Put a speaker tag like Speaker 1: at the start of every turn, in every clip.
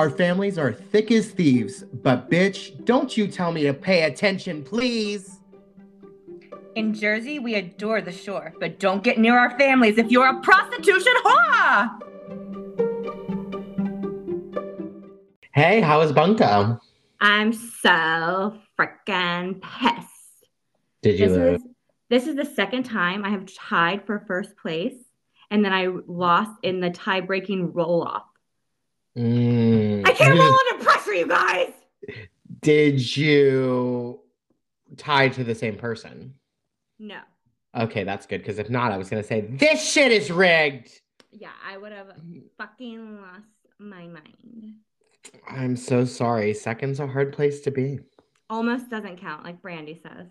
Speaker 1: Our families are thick as thieves, but bitch, don't you tell me to pay attention, please.
Speaker 2: In Jersey, we adore the shore, but don't get near our families if you're a prostitution whore!
Speaker 1: Hey, how was Bunko?
Speaker 2: I'm so freaking pissed.
Speaker 1: Did you
Speaker 2: This
Speaker 1: lose?
Speaker 2: is this is the second time I have tied for first place, and then I lost in the tie-breaking roll-off.
Speaker 1: Mm.
Speaker 2: I can't roll under pressure, you guys.
Speaker 1: Did you tie to the same person?
Speaker 2: No.
Speaker 1: Okay, that's good. Because if not, I was gonna say this shit is rigged.
Speaker 2: Yeah, I would have fucking lost my mind.
Speaker 1: I'm so sorry. Second's a hard place to be.
Speaker 2: Almost doesn't count, like Brandy says.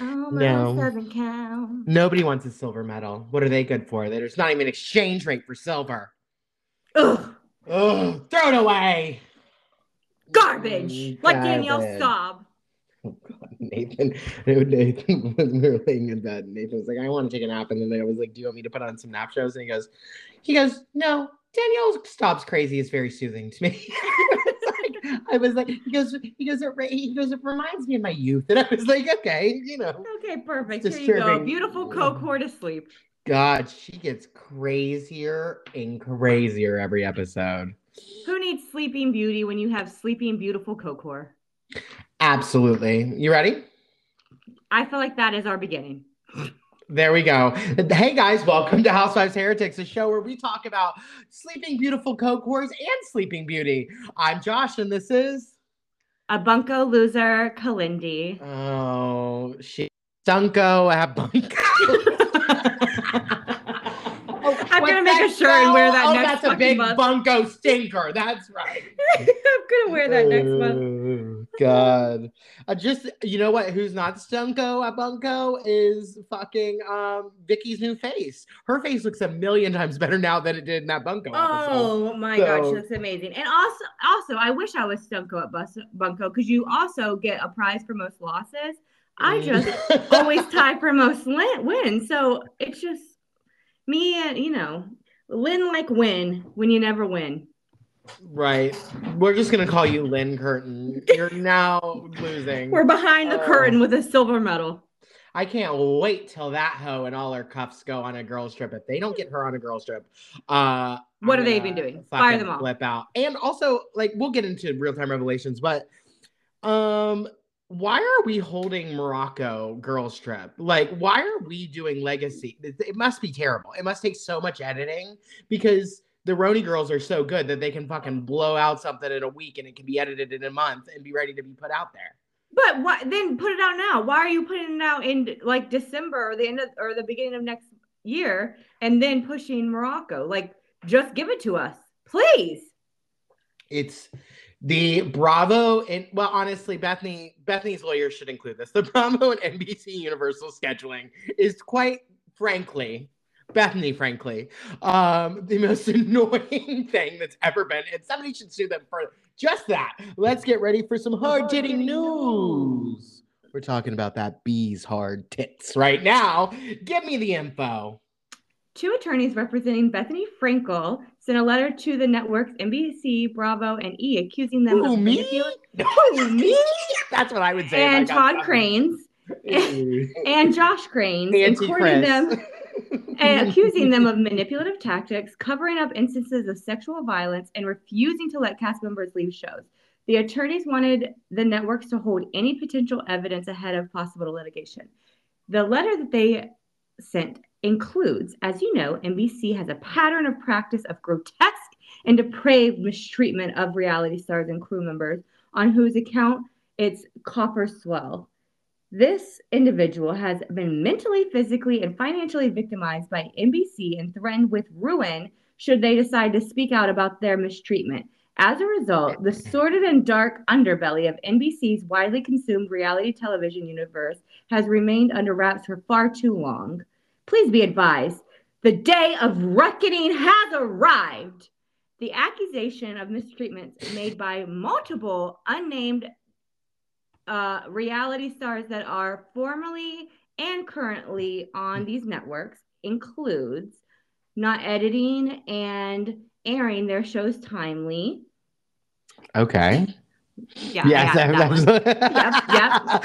Speaker 2: Almost
Speaker 1: No.
Speaker 2: doesn't count.
Speaker 1: Nobody wants a silver medal. What are they good for? There's not even an exchange rate for silver.
Speaker 2: Ugh,
Speaker 1: Ugh, throw it away.
Speaker 2: garbage.
Speaker 1: Mm,
Speaker 2: like Danielle
Speaker 1: garbage.
Speaker 2: Staub.
Speaker 1: Oh God, Nathan. Nathan, when we were laying in bed, Nathan was like, I want to take a nap. And then I was like, Do you want me to put on some nap shows? And he goes, he goes, No, Danielle Staub's crazy is very soothing to me. It's like- I was like, he goes, he goes, it, he goes, it reminds me of my youth. And I was like, okay, you know.
Speaker 2: Okay, perfect.
Speaker 1: It's
Speaker 2: Here you go. Beautiful Coke whore to sleep.
Speaker 1: God, she gets crazier and crazier every episode.
Speaker 2: Who needs Sleeping Beauty when you have Sleeping Beautiful whore?
Speaker 1: Absolutely. You ready?
Speaker 2: I feel like that is our beginning.
Speaker 1: There we go. Hey guys, welcome to Housewives Heretics, a show where we talk about sleeping beautiful coke whores and sleeping beauty. I'm Josh, and this is
Speaker 2: A bunko loser, Kalyndee.
Speaker 1: oh she Dunko at Bunko.
Speaker 2: I'm gonna make a shirt and wear that next one.
Speaker 1: Oh,
Speaker 2: next
Speaker 1: that's a big
Speaker 2: month.
Speaker 1: Bunko stinker. That's right.
Speaker 2: I'm gonna wear that next month.
Speaker 1: Oh, God. Uh, just you know what? Who's not Stunko at Bunko is fucking um Vicki's new face. Her face looks a million times better now than it did in that Bunko episode.
Speaker 2: Oh my god,
Speaker 1: So-
Speaker 2: she looks amazing. And also, also, I wish I was Stunko at Bus- Bunko because you also get a prize for most losses. I just always tie for most win- wins. So it's just me and you know, win like win when you never win.
Speaker 1: right. We're just gonna call you Lynn Curtin. You're now losing.
Speaker 2: We're behind the
Speaker 1: Oh.
Speaker 2: curtain with a silver medal.
Speaker 1: I can't wait till that hoe and all her cuffs go on a girl's trip. If they don't get her on a girl's trip, uh,
Speaker 2: What
Speaker 1: I'm
Speaker 2: are they even doing? Fire them all.
Speaker 1: Flip out. And also, like, we'll get into real time revelations, but um, why are we holding Morocco girls trip? Like, why are we doing legacy? It, it must be terrible. It must take so much editing because the RHONY girls are so good that they can fucking blow out something in a week and it can be edited in a month and be ready to be put out there.
Speaker 2: But what then put it out now? Why are you putting it out in like December or the end of or the beginning of next year and then pushing Morocco? Like just give it to us. Please.
Speaker 1: It's the Bravo and well, honestly, Bethenny Bethenny's lawyer should include this. The Bravo and NBC Universal scheduling is quite frankly, Bethenny, frankly, um, the most annoying thing that's ever been. And somebody should sue them for just that. Let's get ready for some hard hitting news. We're talking about that bee's hard tits right now. Give me the info.
Speaker 2: Two attorneys representing Bethenny Frankel sent a letter to the networks NBC, Bravo, and E accusing them
Speaker 1: Who,
Speaker 2: of
Speaker 1: me?
Speaker 2: manipulating
Speaker 1: No, me? That's what I would say.
Speaker 2: and Todd. Cranes
Speaker 1: Ooh.
Speaker 2: and Josh Cranes and them and accusing them of manipulative tactics, covering up instances of sexual violence, and refusing to let cast members leave shows. The attorneys wanted the networks to hold any potential evidence ahead of possible litigation. The letter that they sent includes, as you know, NBC has a pattern of practice of grotesque and depraved mistreatment of reality stars and crew members on whose account its coffers swell. This individual has been mentally, physically, and financially victimized by NBC and threatened with ruin should they decide to speak out about their mistreatment. As a result, the sordid and dark underbelly of NBC's widely consumed reality television universe has remained under wraps for far too long. Please be advised the day of reckoning has arrived. The accusation of mistreatments made by multiple unnamed uh, reality stars that are formerly and currently on these networks includes not editing and airing their shows timely,
Speaker 1: Okay.
Speaker 2: Yeah,
Speaker 1: yes,
Speaker 2: yeah, that one.
Speaker 1: that's-
Speaker 2: Yep,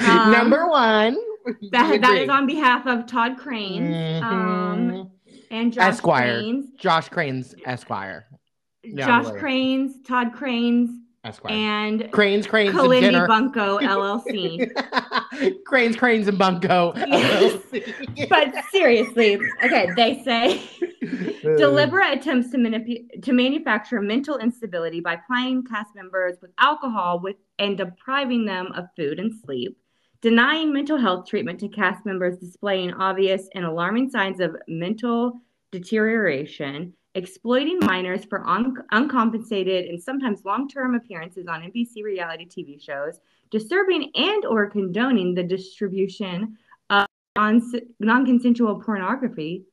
Speaker 2: yep. Um,
Speaker 1: Number one.
Speaker 2: That, that is on behalf of Todd Crane um,
Speaker 1: Mhm.
Speaker 2: and Josh
Speaker 1: Esquire.
Speaker 2: Cranes.
Speaker 1: Josh Cranes, Esquire.
Speaker 2: Josh. Cranes, Todd Cranes,
Speaker 1: Esquire.
Speaker 2: and
Speaker 1: Cranes, Cranes, and
Speaker 2: Kalyndee
Speaker 1: dinner.
Speaker 2: Bunko LLC.
Speaker 1: cranes, Cranes, and Bunko.
Speaker 2: Yes.
Speaker 1: LLC.
Speaker 2: but seriously, okay, they say deliberate attempts to, manipu- to manufacture mental instability by plying cast members with alcohol with and depriving them of food and sleep, denying mental health treatment to cast members displaying obvious and alarming signs of mental deterioration, exploiting minors for un- uncompensated and sometimes long-term appearances on NBC reality TV shows, disturbing and or condoning the distribution of non- non-consensual pornography,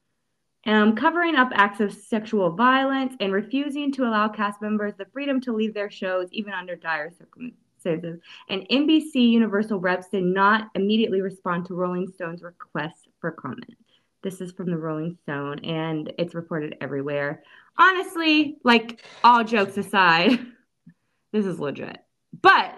Speaker 2: um, covering up acts of sexual violence, and refusing to allow cast members the freedom to leave their shows even under dire circumstances. And NBC Universal reps did not immediately respond to Rolling Stone's request for comment. This is from the Rolling Stone, and it's reported everywhere. Honestly, like all jokes aside, this is legit. But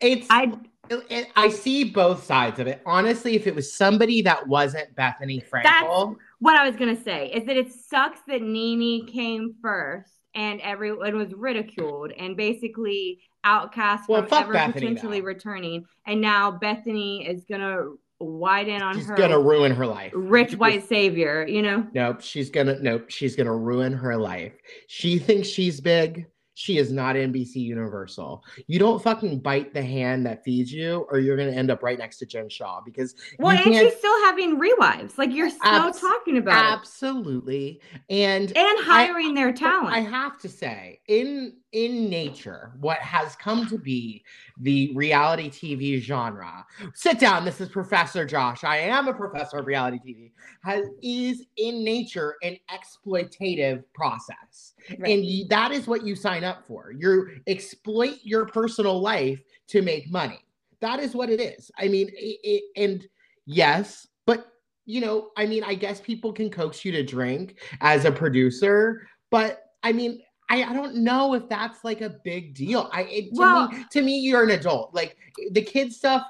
Speaker 1: It's
Speaker 2: I
Speaker 1: it- I see both sides of it. Honestly, if it was somebody that wasn't Bethenny Frankel,
Speaker 2: what I was gonna say is that it sucks that Nene came first and everyone was ridiculed and basically outcast
Speaker 1: Well,
Speaker 2: from ever
Speaker 1: Bethenny,
Speaker 2: potentially
Speaker 1: though.
Speaker 2: returning. And now Bethenny is gonna widen on
Speaker 1: she's
Speaker 2: her
Speaker 1: gonna ruin her life.
Speaker 2: rich white savior, you know?
Speaker 1: Nope, she's gonna nope, she's gonna ruin her life. She thinks she's big. She is not NBC Universal. You don't fucking bite the hand that feeds you, or you're gonna end up right next to Jen Shah because
Speaker 2: Well, and she's still having rewives. Like you're still
Speaker 1: Abs-
Speaker 2: talking about it.
Speaker 1: absolutely and
Speaker 2: And hiring their talent.
Speaker 1: I have to say, in in nature, what has come to be the reality TV genre. Sit down. This is Professor Josh. I am a professor of reality TV. Has is in nature an exploitative process,
Speaker 2: Right.
Speaker 1: and that is what you sign up for. You exploit your personal life to make money. That is what it is. I mean, it, it, and yes, but you know, I mean, I guess people can coax you to drink as a producer, but I mean, I, I don't know if that's like a big deal. I it, to
Speaker 2: Well-
Speaker 1: me, to me, you're an adult. Like the kid stuff,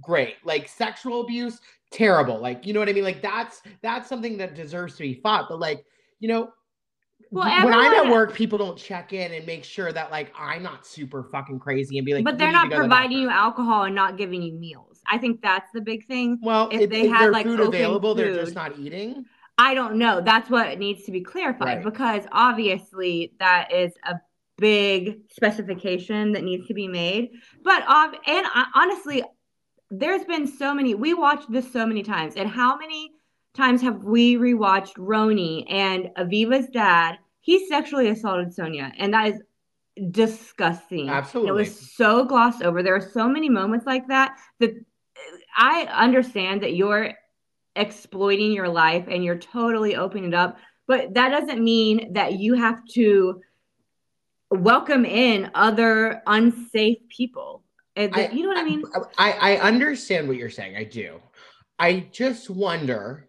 Speaker 1: great. Like sexual abuse, terrible. Like you know what I mean. Like that's that's something that deserves to be fought. But like you know,
Speaker 2: Well,
Speaker 1: when I'm at work, people don't check in and make sure that like I'm not super fucking crazy and be like.
Speaker 2: but they're not
Speaker 1: go to the
Speaker 2: providing you alcohol and not giving you meals. I think that's the big thing.
Speaker 1: Well,
Speaker 2: if
Speaker 1: if,
Speaker 2: they
Speaker 1: if
Speaker 2: had, like,
Speaker 1: food available, they're just not eating.
Speaker 2: I don't know. That's what needs to be clarified
Speaker 1: Right.
Speaker 2: because obviously that is a big specification that needs to be made. But um, and uh, honestly, there's been so many. We watched this so many times, and how many times have we rewatched RHONY and Aviva's dad? He sexually assaulted Sonja, and that is disgusting.
Speaker 1: Absolutely.
Speaker 2: it was so glossed over. There are so many moments like that that I understand that you're exploiting your life and you're totally opening it up, but that doesn't mean that you have to welcome in other unsafe people. Eh, that-
Speaker 1: I-
Speaker 2: you know what I mean?
Speaker 1: I, I understand what you're saying. I do. I just wonder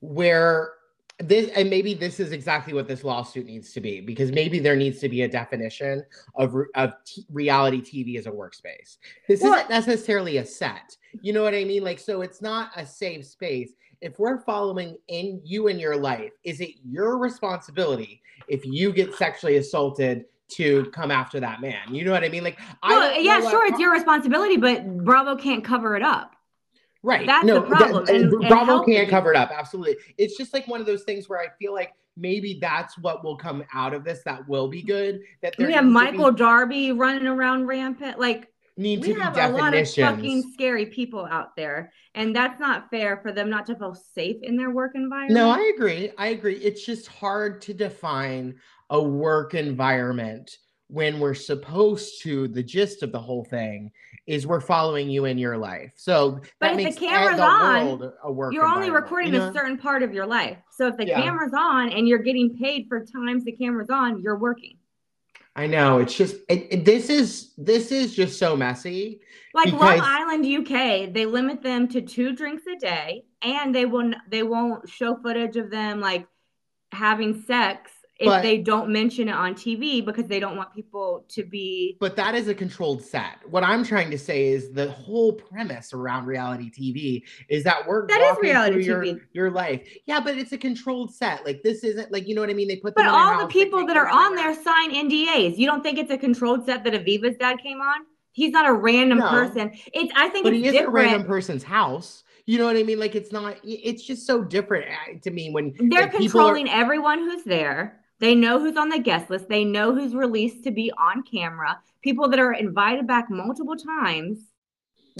Speaker 1: where this, and maybe this is exactly what this lawsuit needs to be, because maybe there needs to be a definition of, of t- reality TV as a workspace. This
Speaker 2: Well-
Speaker 1: isn't necessarily a set. You know what I mean? Like, so it's not a safe space. If we're following in you in your life, is it your responsibility if you get sexually assaulted to come after that man? You know what I mean? Like, I
Speaker 2: Well,
Speaker 1: don't
Speaker 2: yeah, sure, it's your responsibility, but Bravo can't cover it up.
Speaker 1: Right.
Speaker 2: That's
Speaker 1: no,
Speaker 2: the problem,
Speaker 1: that-
Speaker 2: and- and
Speaker 1: Bravo can't cover it up. Absolutely. It's just like one of those things where I feel like maybe that's what will come out of this that will be good. That
Speaker 2: We have Michael
Speaker 1: be,
Speaker 2: Darby running around rampant. Like,
Speaker 1: need
Speaker 2: we
Speaker 1: be
Speaker 2: have a lot of fucking scary people out there, and that's not fair for them not to feel safe in their work environment.
Speaker 1: No, I agree. I agree. It's just hard to define a work environment when we're supposed to. The gist of the whole thing is we're following you in your life. So
Speaker 2: But
Speaker 1: that
Speaker 2: if the
Speaker 1: makes
Speaker 2: camera's
Speaker 1: the
Speaker 2: on,
Speaker 1: a work.
Speaker 2: you're only recording
Speaker 1: you know?
Speaker 2: a certain part of your life. So if the
Speaker 1: Yeah.
Speaker 2: camera's on and you're getting paid for times the camera's on, you're working.
Speaker 1: I know. It's just it, it- this is this is just so messy.
Speaker 2: Like
Speaker 1: Because-
Speaker 2: Love Island UK, they limit them to two drinks a day, and they will n- they won't show footage of them like having sex if
Speaker 1: But-
Speaker 2: they don't mention it on TV because they don't want people to be.
Speaker 1: But that is a controlled set. What I'm trying to say is the whole premise around reality TV is that we're
Speaker 2: That is reality
Speaker 1: your,
Speaker 2: TV.
Speaker 1: your life. Yeah, but it's a controlled set. Like this isn't like you know what I mean. They put
Speaker 2: But all the people that are on there sign NDAs. You don't think it's a controlled set that Aviva's dad came on? He's not a random
Speaker 1: No.
Speaker 2: person. It's I think
Speaker 1: but
Speaker 2: it's
Speaker 1: he isn't a random person's house. You know what I mean? Like it's not. It's just so different uh, to me when
Speaker 2: They're
Speaker 1: like, people are-
Speaker 2: controlling everyone who's there. They know who's on the guest list. They know who's released to be on camera. People that are invited back multiple times.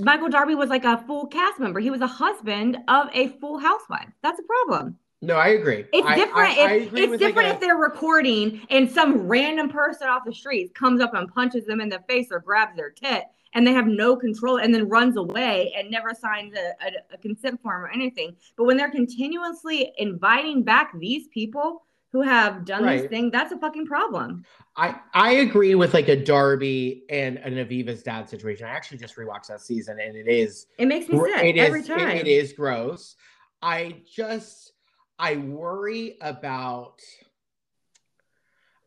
Speaker 2: Michael Darby was like a full cast member. He was a husband of a full housewife. That's a problem.
Speaker 1: No, I agree.
Speaker 2: It's
Speaker 1: I-
Speaker 2: different.
Speaker 1: I, I
Speaker 2: if,
Speaker 1: agree
Speaker 2: it's
Speaker 1: with, like,
Speaker 2: different
Speaker 1: a-
Speaker 2: if they're recording and some random person off the streets comes up and punches them in the face or grabs their tit and they have no control and then runs away and never signs a, a, a consent form or anything. But when they're continuously inviting back these people who have done this thing, that's a fucking problem.
Speaker 1: I I agree with like a Darby and an Aviva's dad situation. I actually just rewatched that season, and it is
Speaker 2: It makes me sick
Speaker 1: it is
Speaker 2: every
Speaker 1: it-
Speaker 2: time.
Speaker 1: it is gross. I just I worry about.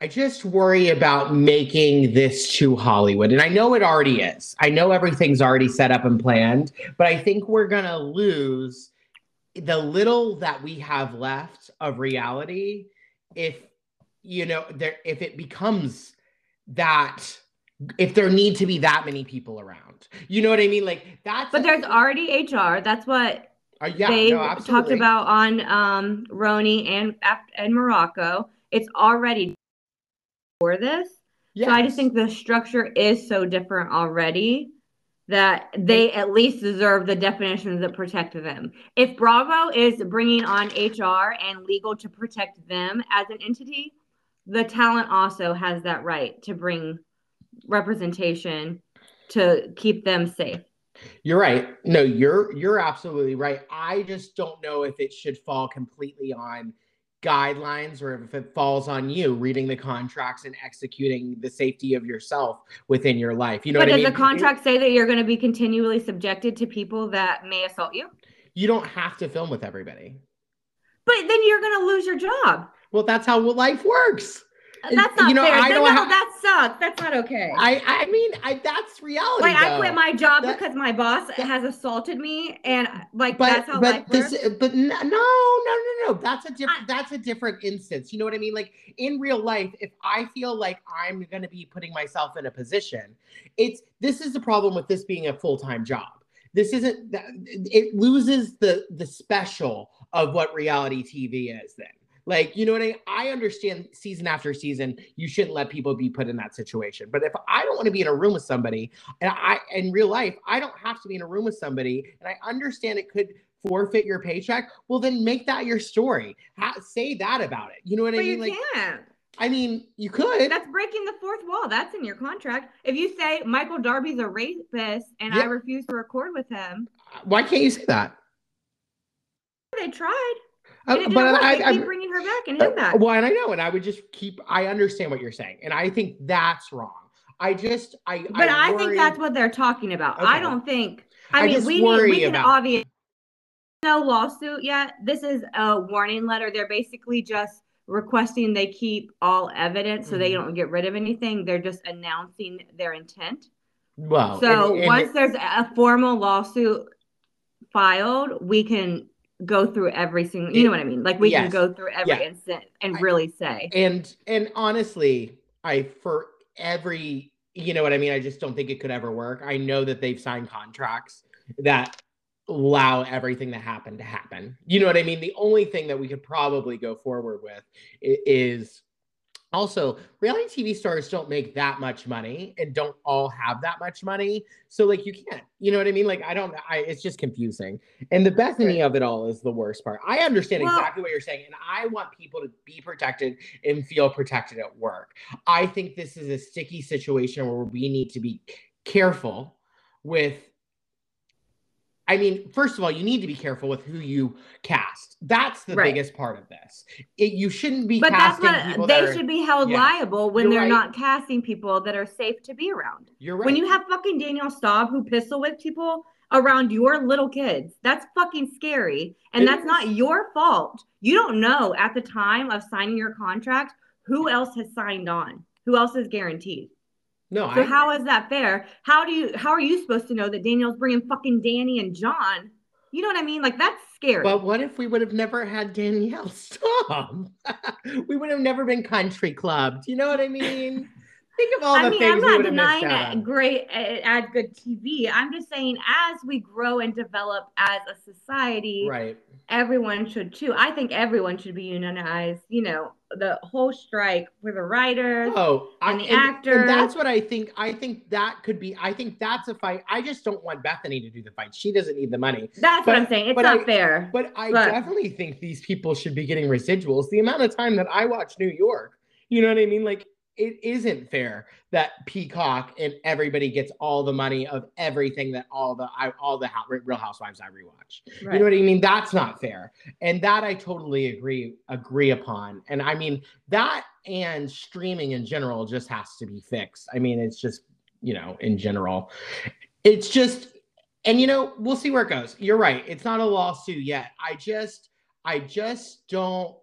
Speaker 1: I just worry about making this too Hollywood. And I know it already is. I know everything's already set up and planned, but I think we're going to lose the little that we have left of reality if you know there if it becomes that if there need to be that many people around. You know what I mean? Like that's
Speaker 2: But there's already HR. That's what
Speaker 1: uh, yeah,
Speaker 2: they
Speaker 1: no,
Speaker 2: talked about on um RHONY and and Morocco. It's already for this. So I just think the structure is so different already that they at least deserve the definitions that protect them. If Bravo is bringing on HR and legal to protect them as an entity, the talent also has that right to bring representation to keep them safe.
Speaker 1: You're right. No, you're you're absolutely right. I just don't know if it should fall completely on guidelines or if it falls on you reading the contracts and executing the safety of yourself within your life. You know
Speaker 2: but
Speaker 1: what I
Speaker 2: does
Speaker 1: mean?
Speaker 2: the contract say that you're going to be continually subjected to people that may assault you?
Speaker 1: You don't have to film with everybody.
Speaker 2: But then you're going to lose your job.
Speaker 1: Well, that's how life works.
Speaker 2: That's not
Speaker 1: you know,
Speaker 2: fair.
Speaker 1: I don't
Speaker 2: no,
Speaker 1: ha-
Speaker 2: that sucks. That's not okay.
Speaker 1: I I mean, I that's reality.
Speaker 2: like I quit my job
Speaker 1: That-
Speaker 2: because my boss
Speaker 1: that-
Speaker 2: has assaulted me, and like
Speaker 1: but
Speaker 2: that's how
Speaker 1: but
Speaker 2: life
Speaker 1: this
Speaker 2: works.
Speaker 1: but no no no no that's a different
Speaker 2: I-
Speaker 1: that's a different instance you know what i mean like in real life if i feel like i'm going to be putting myself in a position it's this is the problem with this being a full-time job this isn't it loses the the special of what reality tv is then like you know what i mean i understand season after season you shouldn't let people be put in that situation but if i don't want to be in a room with somebody and I in real life, I don't have to be in a room with somebody, and I understand it could forfeit your paycheck. Well, then make that your story. Ha- say that about it. You know what I
Speaker 2: But
Speaker 1: mean?
Speaker 2: you
Speaker 1: Like,
Speaker 2: can't.
Speaker 1: I mean, you could.
Speaker 2: That's breaking the fourth wall. That's in your contract. If you say Michael Darby's a rapist and I refuse to record with him,
Speaker 1: Why can't you say that?
Speaker 2: they tried. And it didn't
Speaker 1: but. I,
Speaker 2: they
Speaker 1: I,
Speaker 2: keep bringing her back and him back.
Speaker 1: well, and I know, and I would just keep. I understand what you're saying, and I think that's wrong. I just, I,
Speaker 2: But I, think
Speaker 1: worry-
Speaker 2: that's what they're talking about. I don't think. I,
Speaker 1: I
Speaker 2: mean, we need we can obviously no lawsuit yet. This is a warning letter. They're basically just requesting they keep all evidence so they
Speaker 1: Mhm.
Speaker 2: don't get rid of anything. They're just announcing their intent.
Speaker 1: well.
Speaker 2: So
Speaker 1: and- and
Speaker 2: once
Speaker 1: it-
Speaker 2: there's a formal lawsuit filed, we can go through every single. You know what I mean? Like we can go through every
Speaker 1: Yeah.
Speaker 2: instant and
Speaker 1: I-
Speaker 2: really say.
Speaker 1: and and honestly i for every you know what i mean i just don't think it could ever work i know that they've signed contracts that allow everything that happened to happen you know what i mean the only thing that we could probably go forward with is also reality tv stars don't make that much money and don't all have that much money. So like you can't you know what i mean? Like i don't i it's just confusing. And the bethenny of it all is the worst part. I understand
Speaker 2: Well-
Speaker 1: exactly what you're saying and i want people to be protected and feel protected at work. I think this is a sticky situation where we need to be careful with I mean, first of all, you need to be careful with who you cast. That's the
Speaker 2: Right.
Speaker 1: biggest part of this. It, you shouldn't be
Speaker 2: But that's what
Speaker 1: that
Speaker 2: they
Speaker 1: are-
Speaker 2: should be held
Speaker 1: Yes.
Speaker 2: liable when they're
Speaker 1: right.
Speaker 2: not casting people that are safe to be around.
Speaker 1: You're right.
Speaker 2: When you have fucking Danielle Staub who pistol with people around your little kids, that's fucking scary. And
Speaker 1: It
Speaker 2: that's
Speaker 1: is.
Speaker 2: not your fault. You don't know at the time of signing your contract who else has signed on? Who else is guaranteed?
Speaker 1: No,
Speaker 2: So
Speaker 1: I,
Speaker 2: how is that fair? How do you how are you supposed to know that Danielle's bringing fucking Danny and John? You know what I mean? Like that's scary.
Speaker 1: But what if we would have never had Danielle Stop? we would have never been country clubbed. You know what I mean? Think of all
Speaker 2: I
Speaker 1: the
Speaker 2: mean,
Speaker 1: things
Speaker 2: I'm
Speaker 1: we
Speaker 2: not
Speaker 1: would have missed
Speaker 2: denying
Speaker 1: out
Speaker 2: it great it adds good TV. I'm just saying as we grow and develop as a society,
Speaker 1: Right.
Speaker 2: everyone should too. I think everyone should be unionized. You know, the whole strike for the writers.
Speaker 1: Oh, I,
Speaker 2: And the
Speaker 1: and,
Speaker 2: actor.
Speaker 1: and that's what I think. I think that could be. I think that's a fight. I just don't want Bethenny to do the fight. She doesn't need the money.
Speaker 2: That's
Speaker 1: but-
Speaker 2: what I'm saying. It's not
Speaker 1: I-
Speaker 2: fair.
Speaker 1: But I
Speaker 2: But-
Speaker 1: definitely think these people should be getting residuals. The amount of time that I watch New York, you know what I mean? Like it isn't fair that Peacock and everybody gets all the money of everything that all the I, all the Real Housewives I rewatch.
Speaker 2: Right.
Speaker 1: You know what I mean? That's not fair. And that I totally agree agree upon. And I mean that and streaming in general just has to be fixed. I mean, it's just, you know, in general. It's just and you know, we'll see where it goes. You're right. It's not a lawsuit yet. I just I just don't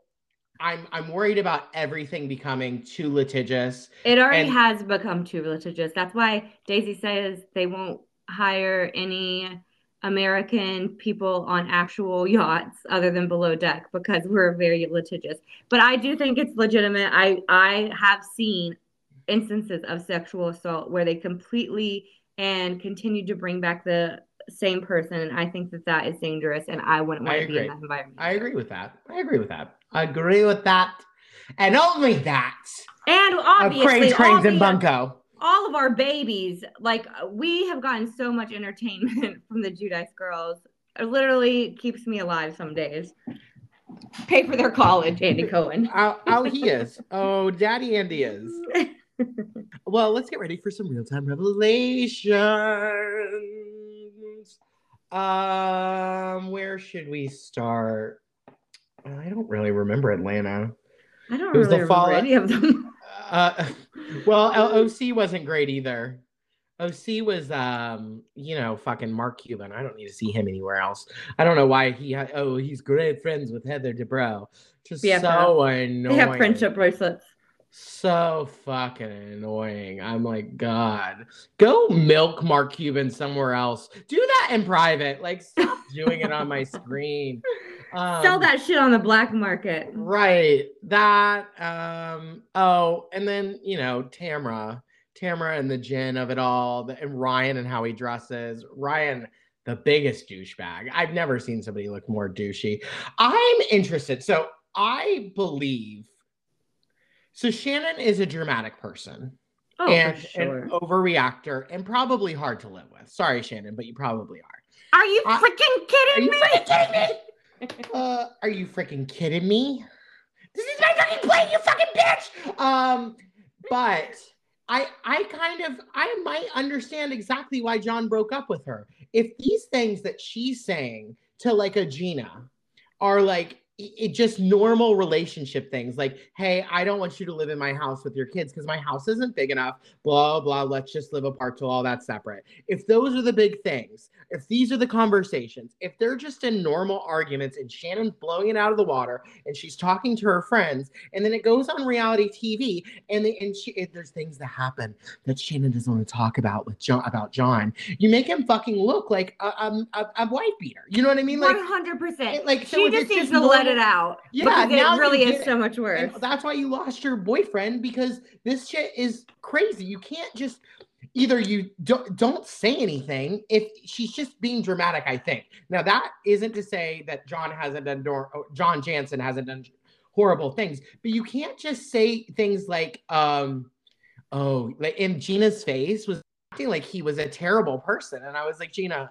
Speaker 1: I'm I'm worried about everything becoming too litigious.
Speaker 2: It already
Speaker 1: And-
Speaker 2: has become too litigious. That's why Daisy says they won't hire any American people on actual yachts other than below deck because we're very litigious. But I do think it's legitimate. I I have seen instances of sexual assault where they completely and continue to bring back the same person. And I think that that is dangerous, and I wouldn't
Speaker 1: I
Speaker 2: want to be in that environment.
Speaker 1: I agree with that. I agree with that. I agree with that. And only that
Speaker 2: and obviously,
Speaker 1: Cranes,
Speaker 2: all
Speaker 1: Cranes, and Bunko.
Speaker 2: all of our babies, like we have gotten so much entertainment from the Giudice girls. It literally keeps me alive some days. Pay for their college, Andy Cohen.
Speaker 1: Oh, oh, he is. Oh, Daddy Andy is. Well, let's get ready for some real time revelations. Um, where should we start? I don't really remember Atlanta.
Speaker 2: I don't
Speaker 1: It was
Speaker 2: really
Speaker 1: the fall-
Speaker 2: remember any of them.
Speaker 1: Uh, well, L- OC wasn't great either. OC was, um, you know, fucking Mark Cuban. I don't need to see him anywhere else. I don't know why he. Ha- oh, he's great friends with Heather Dubrow. Just
Speaker 2: BFF.
Speaker 1: so annoying.
Speaker 2: They have friendship bracelets.
Speaker 1: So fucking annoying. I'm like, God, go milk Mark Cuban somewhere else. Do that in private. Like, stop doing it on my screen. Um,
Speaker 2: Sell that shit on the black market.
Speaker 1: Right. That. Um. Oh, and then you know Tamra, Tamra, and the gin of it all, the, and Ryan and how he dresses. Ryan, the biggest douchebag. I've never seen somebody look more douchey. I'm interested. So I believe. So Shannon is a dramatic person
Speaker 2: Oh,
Speaker 1: and
Speaker 2: sure.
Speaker 1: an overreactor and probably hard to live with. Sorry, Shannon, but you probably are.
Speaker 2: Are you freaking kidding
Speaker 1: you
Speaker 2: me?
Speaker 1: freaking kidding me? Uh, are you freaking kidding me? This is my fucking plane, you fucking bitch. Um, but I, I kind of, I might understand exactly why John broke up with her. If these things that she's saying to like a Gina are like it just normal relationship things like hey i don't want you to live in my house with your kids because my house isn't big enough blah blah let's just live apart till all that's separate. If those are the big things if these are the conversations if they're just in normal arguments and shannon's blowing it out of the water and she's talking to her friends and then it goes on reality tv and, they, and she, there's things that happen that shannon doesn't want to talk about with john about john. You make him fucking look like a, a, a, a wife beater you know what i mean? Like
Speaker 2: One hundred percent.
Speaker 1: it- like, so
Speaker 2: She just needs to let it out.
Speaker 1: Yeah, now
Speaker 2: it really is
Speaker 1: it.
Speaker 2: so much worse.
Speaker 1: And that's why you lost your boyfriend because this shit is crazy. You can't just either you don't don't say anything if she's just being dramatic. I think now that isn't to say that John hasn't done oh, John Janssen hasn't done horrible things, but you can't just say things like um oh like in Gina's face was acting like he was a terrible person, and I was like Gina,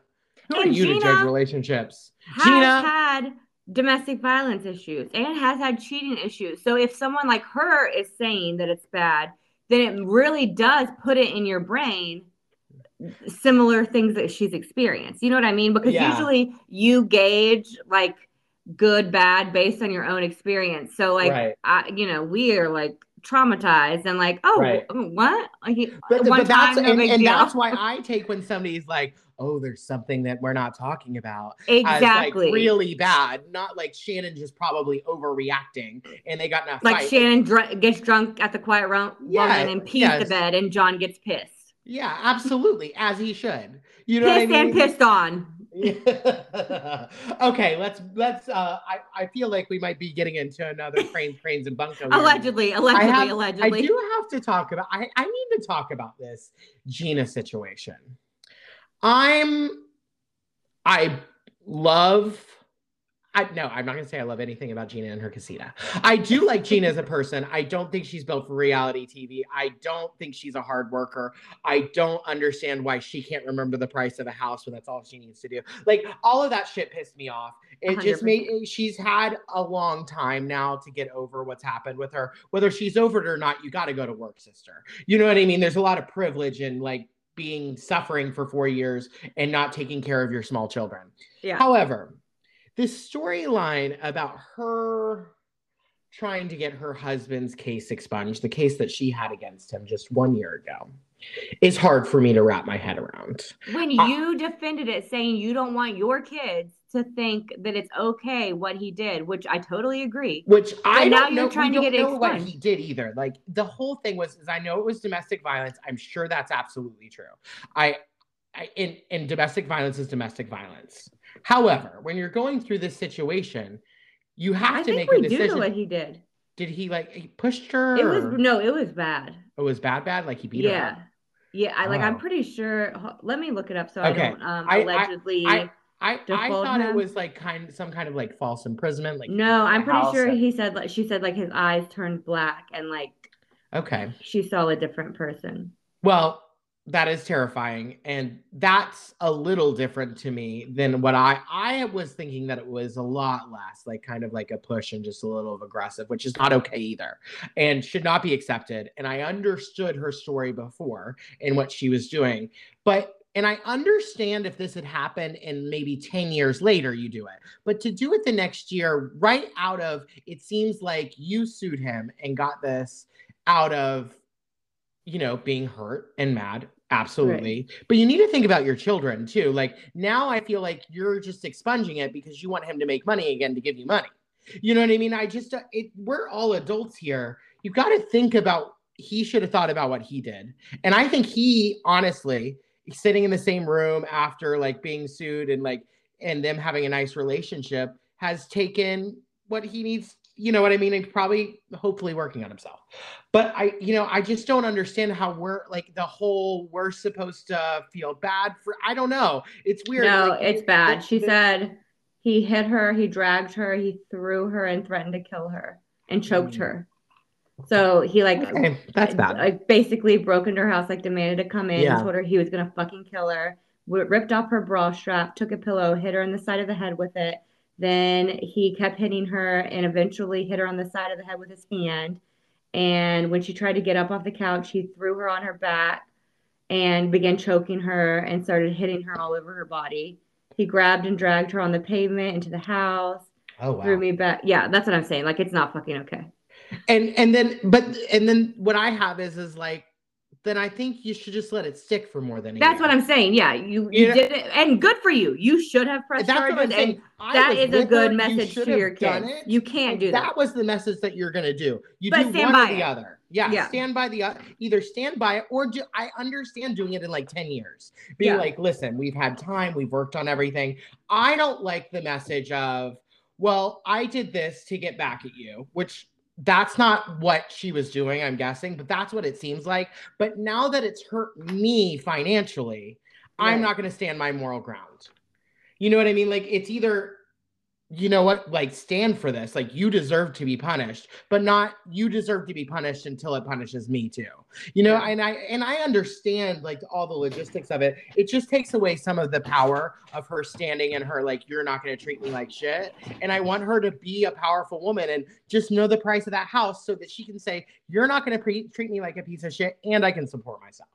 Speaker 1: who are you to judge relationships?
Speaker 2: has
Speaker 1: Gina-
Speaker 2: had domestic violence issues and has had cheating issues. So if someone like her is saying that it's bad, then it really does put it in your brain similar things that she's experienced. You know what I mean? Because
Speaker 1: Yeah.
Speaker 2: usually you gauge like good, bad based on your own experience. So like
Speaker 1: Right.
Speaker 2: I you know, we are like traumatized and like, oh
Speaker 1: Right.
Speaker 2: what? Like,
Speaker 1: But, but that's
Speaker 2: no
Speaker 1: and, and that's why I take when somebody's like, "Oh, there's something that we're not talking about."
Speaker 2: exactly.
Speaker 1: like really bad, not like Shannon just probably overreacting and they got in a
Speaker 2: like
Speaker 1: fight.
Speaker 2: Shannon dr- gets drunk at the quiet room
Speaker 1: Yeah,
Speaker 2: and pees
Speaker 1: yes.
Speaker 2: the bed and John gets pissed.
Speaker 1: yeah, absolutely, as he should. You know
Speaker 2: Pissed
Speaker 1: what I
Speaker 2: and pissed on.
Speaker 1: okay, let's let's. Uh, I I feel like we might be getting into another cranes, cranes, and bunko.
Speaker 2: Allegedly, allegedly,
Speaker 1: I have-
Speaker 2: allegedly.
Speaker 1: I do have to talk about. I I need to talk about this Gina situation. I'm. I love. I no, I'm not gonna say I love anything about Gina and her casita. I do like Gina as a person. I don't think she's built for reality TV. I don't think she's a hard worker. I don't understand why she can't remember the price of a house when that's all she needs to do. Like all of that shit pissed me off. It just
Speaker 2: 100%.
Speaker 1: made she's had a long time now to get over what's happened with her. Whether she's over it or not, you got to go to work, sister. You know what I mean? There's a lot of privilege in like being suffering for four years and not taking care of your small children.
Speaker 2: yeah.
Speaker 1: However, this storyline about her trying to get her husband's case expunged, the case that she had against him just one year ago, is hard for me to wrap my head around.
Speaker 2: when you defended it saying you don't want your kids to think that it's okay what he did, which I totally agree.
Speaker 1: Which I
Speaker 2: now
Speaker 1: don't
Speaker 2: you're
Speaker 1: know,
Speaker 2: trying to get it
Speaker 1: know what he did either. Like the whole thing was, is I know it was domestic violence. I'm sure that's absolutely true. I, I in in domestic violence is domestic violence. However, when you're going through this situation, you have
Speaker 2: I
Speaker 1: to make a decision.
Speaker 2: what he did.
Speaker 1: Did he like he pushed her?
Speaker 2: It was
Speaker 1: or-
Speaker 2: no, it was bad.
Speaker 1: It was bad, bad. Like he beat her.
Speaker 2: Yeah. Yeah, I like I'm
Speaker 1: Oh.
Speaker 2: pretty sure let me look it up so
Speaker 1: Okay.
Speaker 2: I don't um
Speaker 1: I- I-
Speaker 2: allegedly
Speaker 1: I I, I
Speaker 2: Default
Speaker 1: thought it was like kind some kind of like false imprisonment. Like
Speaker 2: No, I'm pretty sure
Speaker 1: and-
Speaker 2: he said like she said like his eyes turned black and like
Speaker 1: Okay.
Speaker 2: she saw a different person.
Speaker 1: Well, that is terrifying, and that's a little different to me than what I I was thinking that it was a lot less, like kind of like a push and just a little of aggressive, which is not okay either, and should not be accepted. And I understood her story before and what she was doing, but and I understand if this had happened and maybe 10 years later you do it. But to do it the next year, right out of it seems like you sued him and got this out of, you know, being hurt and mad. Absolutely. But you need to think about your children too. Like now I feel like you're just expunging it because you want him to make money again to give you money. You know what I mean? I just, uh, it, we're all adults here. You've got to think about, he should have thought about what he did. And I think he honestly, sitting in the same room after like being sued and like and them having a nice relationship has taken what he needs you know what i mean and probably hopefully working on himself but i you know i just don't understand how we're like the whole we're supposed to feel bad for i don't know it's weird
Speaker 2: No,
Speaker 1: like,
Speaker 2: it's bad. She said he hit her, he dragged her, he threw her and threatened to kill her and choked
Speaker 1: Mm.
Speaker 2: her. So he like
Speaker 1: okay, that's bad
Speaker 2: like basically broke into her house, like demanded to come in,
Speaker 1: Yeah.
Speaker 2: told her he was gonna fucking kill her, ripped off her bra strap, took a pillow, hit her in the side of the head with it. Then he kept hitting her and eventually hit her on the side of the head with his hand. And when she tried to get up off the couch, he threw her on her back and began choking her and started hitting her all over her body. He grabbed and dragged her on the pavement into the house,
Speaker 1: oh wow
Speaker 2: threw me back. Yeah, that's what I'm saying. Like it's not fucking okay.
Speaker 1: and and then but and then what i have is is like then i think you should just let it stick for more than a
Speaker 2: That's
Speaker 1: year.
Speaker 2: what I'm saying. Yeah, you you
Speaker 1: You know-
Speaker 2: did it, and good for you. You should have pressed
Speaker 1: That's what I'm
Speaker 2: charges,
Speaker 1: saying.
Speaker 2: and
Speaker 1: I
Speaker 2: that is a good
Speaker 1: her. You
Speaker 2: message
Speaker 1: should
Speaker 2: to your kids.
Speaker 1: it.
Speaker 2: You can't do
Speaker 1: that
Speaker 2: that.
Speaker 1: was the message that you're going to do. You
Speaker 2: But
Speaker 1: do
Speaker 2: stand
Speaker 1: one or the
Speaker 2: it.
Speaker 1: other. Yeah,
Speaker 2: Yeah.
Speaker 1: stand by the other. Either stand by it or do. I understand doing it in like ten years. Being
Speaker 2: Yeah.
Speaker 1: like, listen, we've had time. We've worked on everything. I don't like the message of, well, I did this to get back at you, which that's not what she was doing. I'm guessing, but that's what it seems like. But now that it's hurt me financially, I'm not going to stand my moral ground. You know what I mean? Like it's either you know what, like stand for this. Like you deserve to be punished, but not you deserve to be punished until it punishes me too. You know, and I and I understand like all the logistics of it. It just takes away some of the power of her standing and her like you're not going to treat me like shit. And I want her to be a powerful woman and just know the price of that house so that she can say you're not going to pre- treat me like a piece of shit and I can support myself.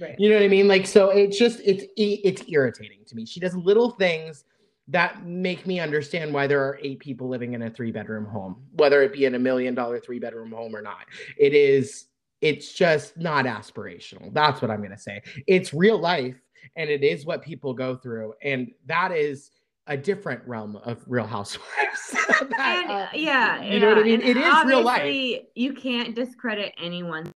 Speaker 2: Right.
Speaker 1: You know what I mean? Like, so it's just it's it's irritating to me. She does little things that make me understand why there are eight people living in a three bedroom home, whether it be in a million dollar three bedroom home or not. It is, it's just not aspirational. That's what I'm going to say. It's real life and it is what people go through. And that is a different realm of real housewives. that,
Speaker 2: And,
Speaker 1: uh,
Speaker 2: yeah,
Speaker 1: you know what I mean?
Speaker 2: and
Speaker 1: It is real life.
Speaker 2: You can't discredit anyone.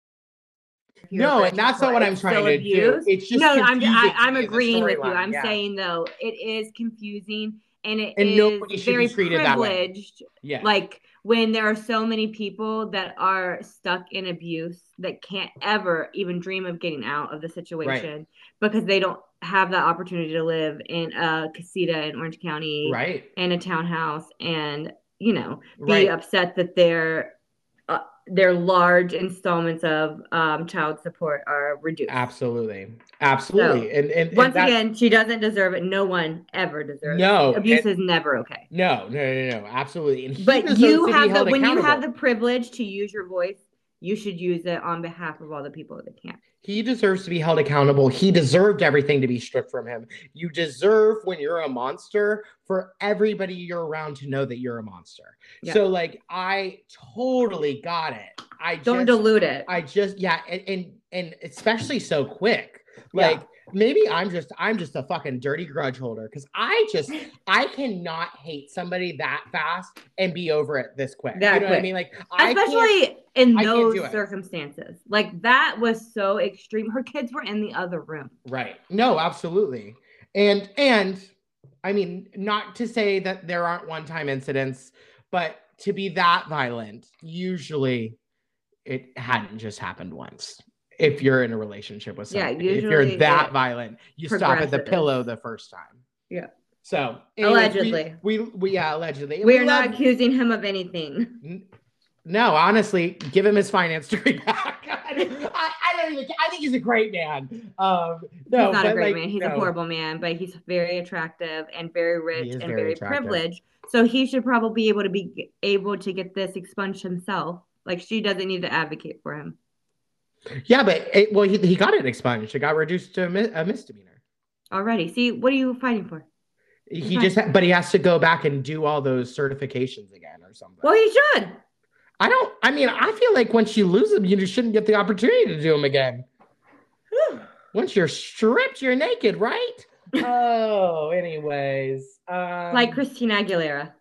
Speaker 2: If you're
Speaker 1: no, and that's not what I'm trying to
Speaker 2: abuse.
Speaker 1: do. It's just
Speaker 2: no, I'm I,
Speaker 1: to
Speaker 2: I'm
Speaker 1: me as a
Speaker 2: agreeing with you.
Speaker 1: storyline,
Speaker 2: I'm
Speaker 1: yeah.
Speaker 2: saying though, it is confusing and it
Speaker 1: And
Speaker 2: is
Speaker 1: nobody should be
Speaker 2: very
Speaker 1: treated that way.
Speaker 2: privileged.
Speaker 1: yeah,
Speaker 2: Like when there are so many people that are stuck in abuse that can't ever even dream of getting out of the situation because they don't have that opportunity to live in a casita in Orange County
Speaker 1: right,
Speaker 2: and a townhouse and you know be
Speaker 1: right.
Speaker 2: upset that their uh, their large installments of um, child support are reduced.
Speaker 1: Absolutely, absolutely. and and, and
Speaker 2: Once again, she doesn't deserve it. No one ever deserves
Speaker 1: No,
Speaker 2: it. Abuse
Speaker 1: and-
Speaker 2: is never okay.
Speaker 1: no, no, no, no, absolutely.
Speaker 2: But you have the when you have the privilege to use your voice, you should use it on behalf of all the people that can't.
Speaker 1: He deserves to be held accountable. He deserved everything to be stripped from him. You deserve, when you're a monster, for everybody you're around to know that you're a monster.
Speaker 2: Yeah.
Speaker 1: So, like, I totally got it. I
Speaker 2: Don't
Speaker 1: just,
Speaker 2: dilute it.
Speaker 1: I just, yeah, and and, and especially so quick.
Speaker 2: Yeah.
Speaker 1: Maybe I'm just, I'm just a fucking dirty grudge holder because I just, I cannot hate somebody that fast and be over it this quick.
Speaker 2: That
Speaker 1: you know what I mean? Like,
Speaker 2: Especially in those
Speaker 1: do it.
Speaker 2: circumstances. Like that was so extreme. Her kids were in the other room.
Speaker 1: Right. No, absolutely. And and I mean, not to say that there aren't one-time incidents, but to be that violent, usually it hadn't just happened once. If you're in a relationship with
Speaker 2: Yeah,
Speaker 1: somebody, if you're that violent, you stop at the pillow the first time.
Speaker 2: Yeah.
Speaker 1: So anyways, we-
Speaker 2: Allegedly.
Speaker 1: we, we, yeah, allegedly.
Speaker 2: We
Speaker 1: We
Speaker 2: are not accusing him of anything.
Speaker 1: No, honestly, give him his finance degree back. I, don't- I, I don't even. I think he's a great man. Um, no,
Speaker 2: he's not a great
Speaker 1: like,
Speaker 2: man. He's a horrible man, but he's very attractive and very rich and
Speaker 1: very
Speaker 2: very, privileged. So he should probably be able to be able to get this expunged himself. Like she doesn't need to advocate for him.
Speaker 1: Yeah, but it, well, he, he got it expunged. It got reduced to a, mi- a misdemeanor.
Speaker 2: Already. See, what are you fighting for?
Speaker 1: He
Speaker 2: Fine.
Speaker 1: just, ha- but he has to go back and do all those certifications again or something.
Speaker 2: Well, he should.
Speaker 1: I don't. I mean, I feel like once you lose them, you just shouldn't get the opportunity to do them again. Once you're stripped, you're naked, right? oh, anyways. Um,
Speaker 2: like Christina Aguilera.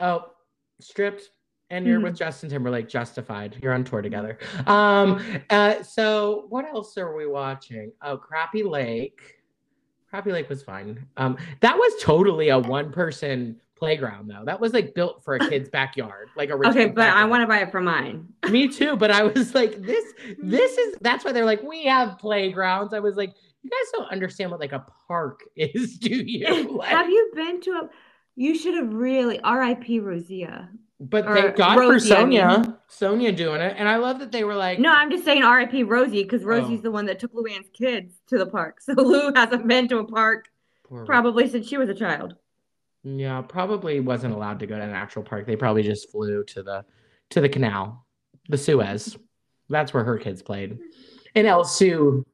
Speaker 1: Oh, stripped. And you're
Speaker 2: Mhm.
Speaker 1: with Justin Timberlake, justified. You're on tour together. Um, uh, so what else are we watching? Oh, Crappie Lake. Crappie Lake was fine. Um, that was totally a one-person playground, though. That was like built for a kid's backyard, like a rich
Speaker 2: Okay, but I want to buy it for mine.
Speaker 1: Me too, but I was like, this, this is. That's why they're like, we have playgrounds. I was like, you guys don't understand what like a park is, do you? Like,
Speaker 2: have you been to a? You should have really R.I.P. Rosia.
Speaker 1: But
Speaker 2: Or
Speaker 1: thank God
Speaker 2: Rosie,
Speaker 1: for
Speaker 2: I
Speaker 1: Sonja,
Speaker 2: mean.
Speaker 1: Sonja doing it, and I love that they were like,
Speaker 2: No, I'm just saying R.I.P. Rosie because oh. Rosie's
Speaker 1: Oh.
Speaker 2: the one that took Luann's kids to the park. So Lou hasn't been to a park
Speaker 1: Poor-
Speaker 2: probably since she was a child.
Speaker 1: yeah, probably wasn't allowed to go to an actual park. They probably just flew to the to the canal, the Suez. That's where her kids played, And El Sue,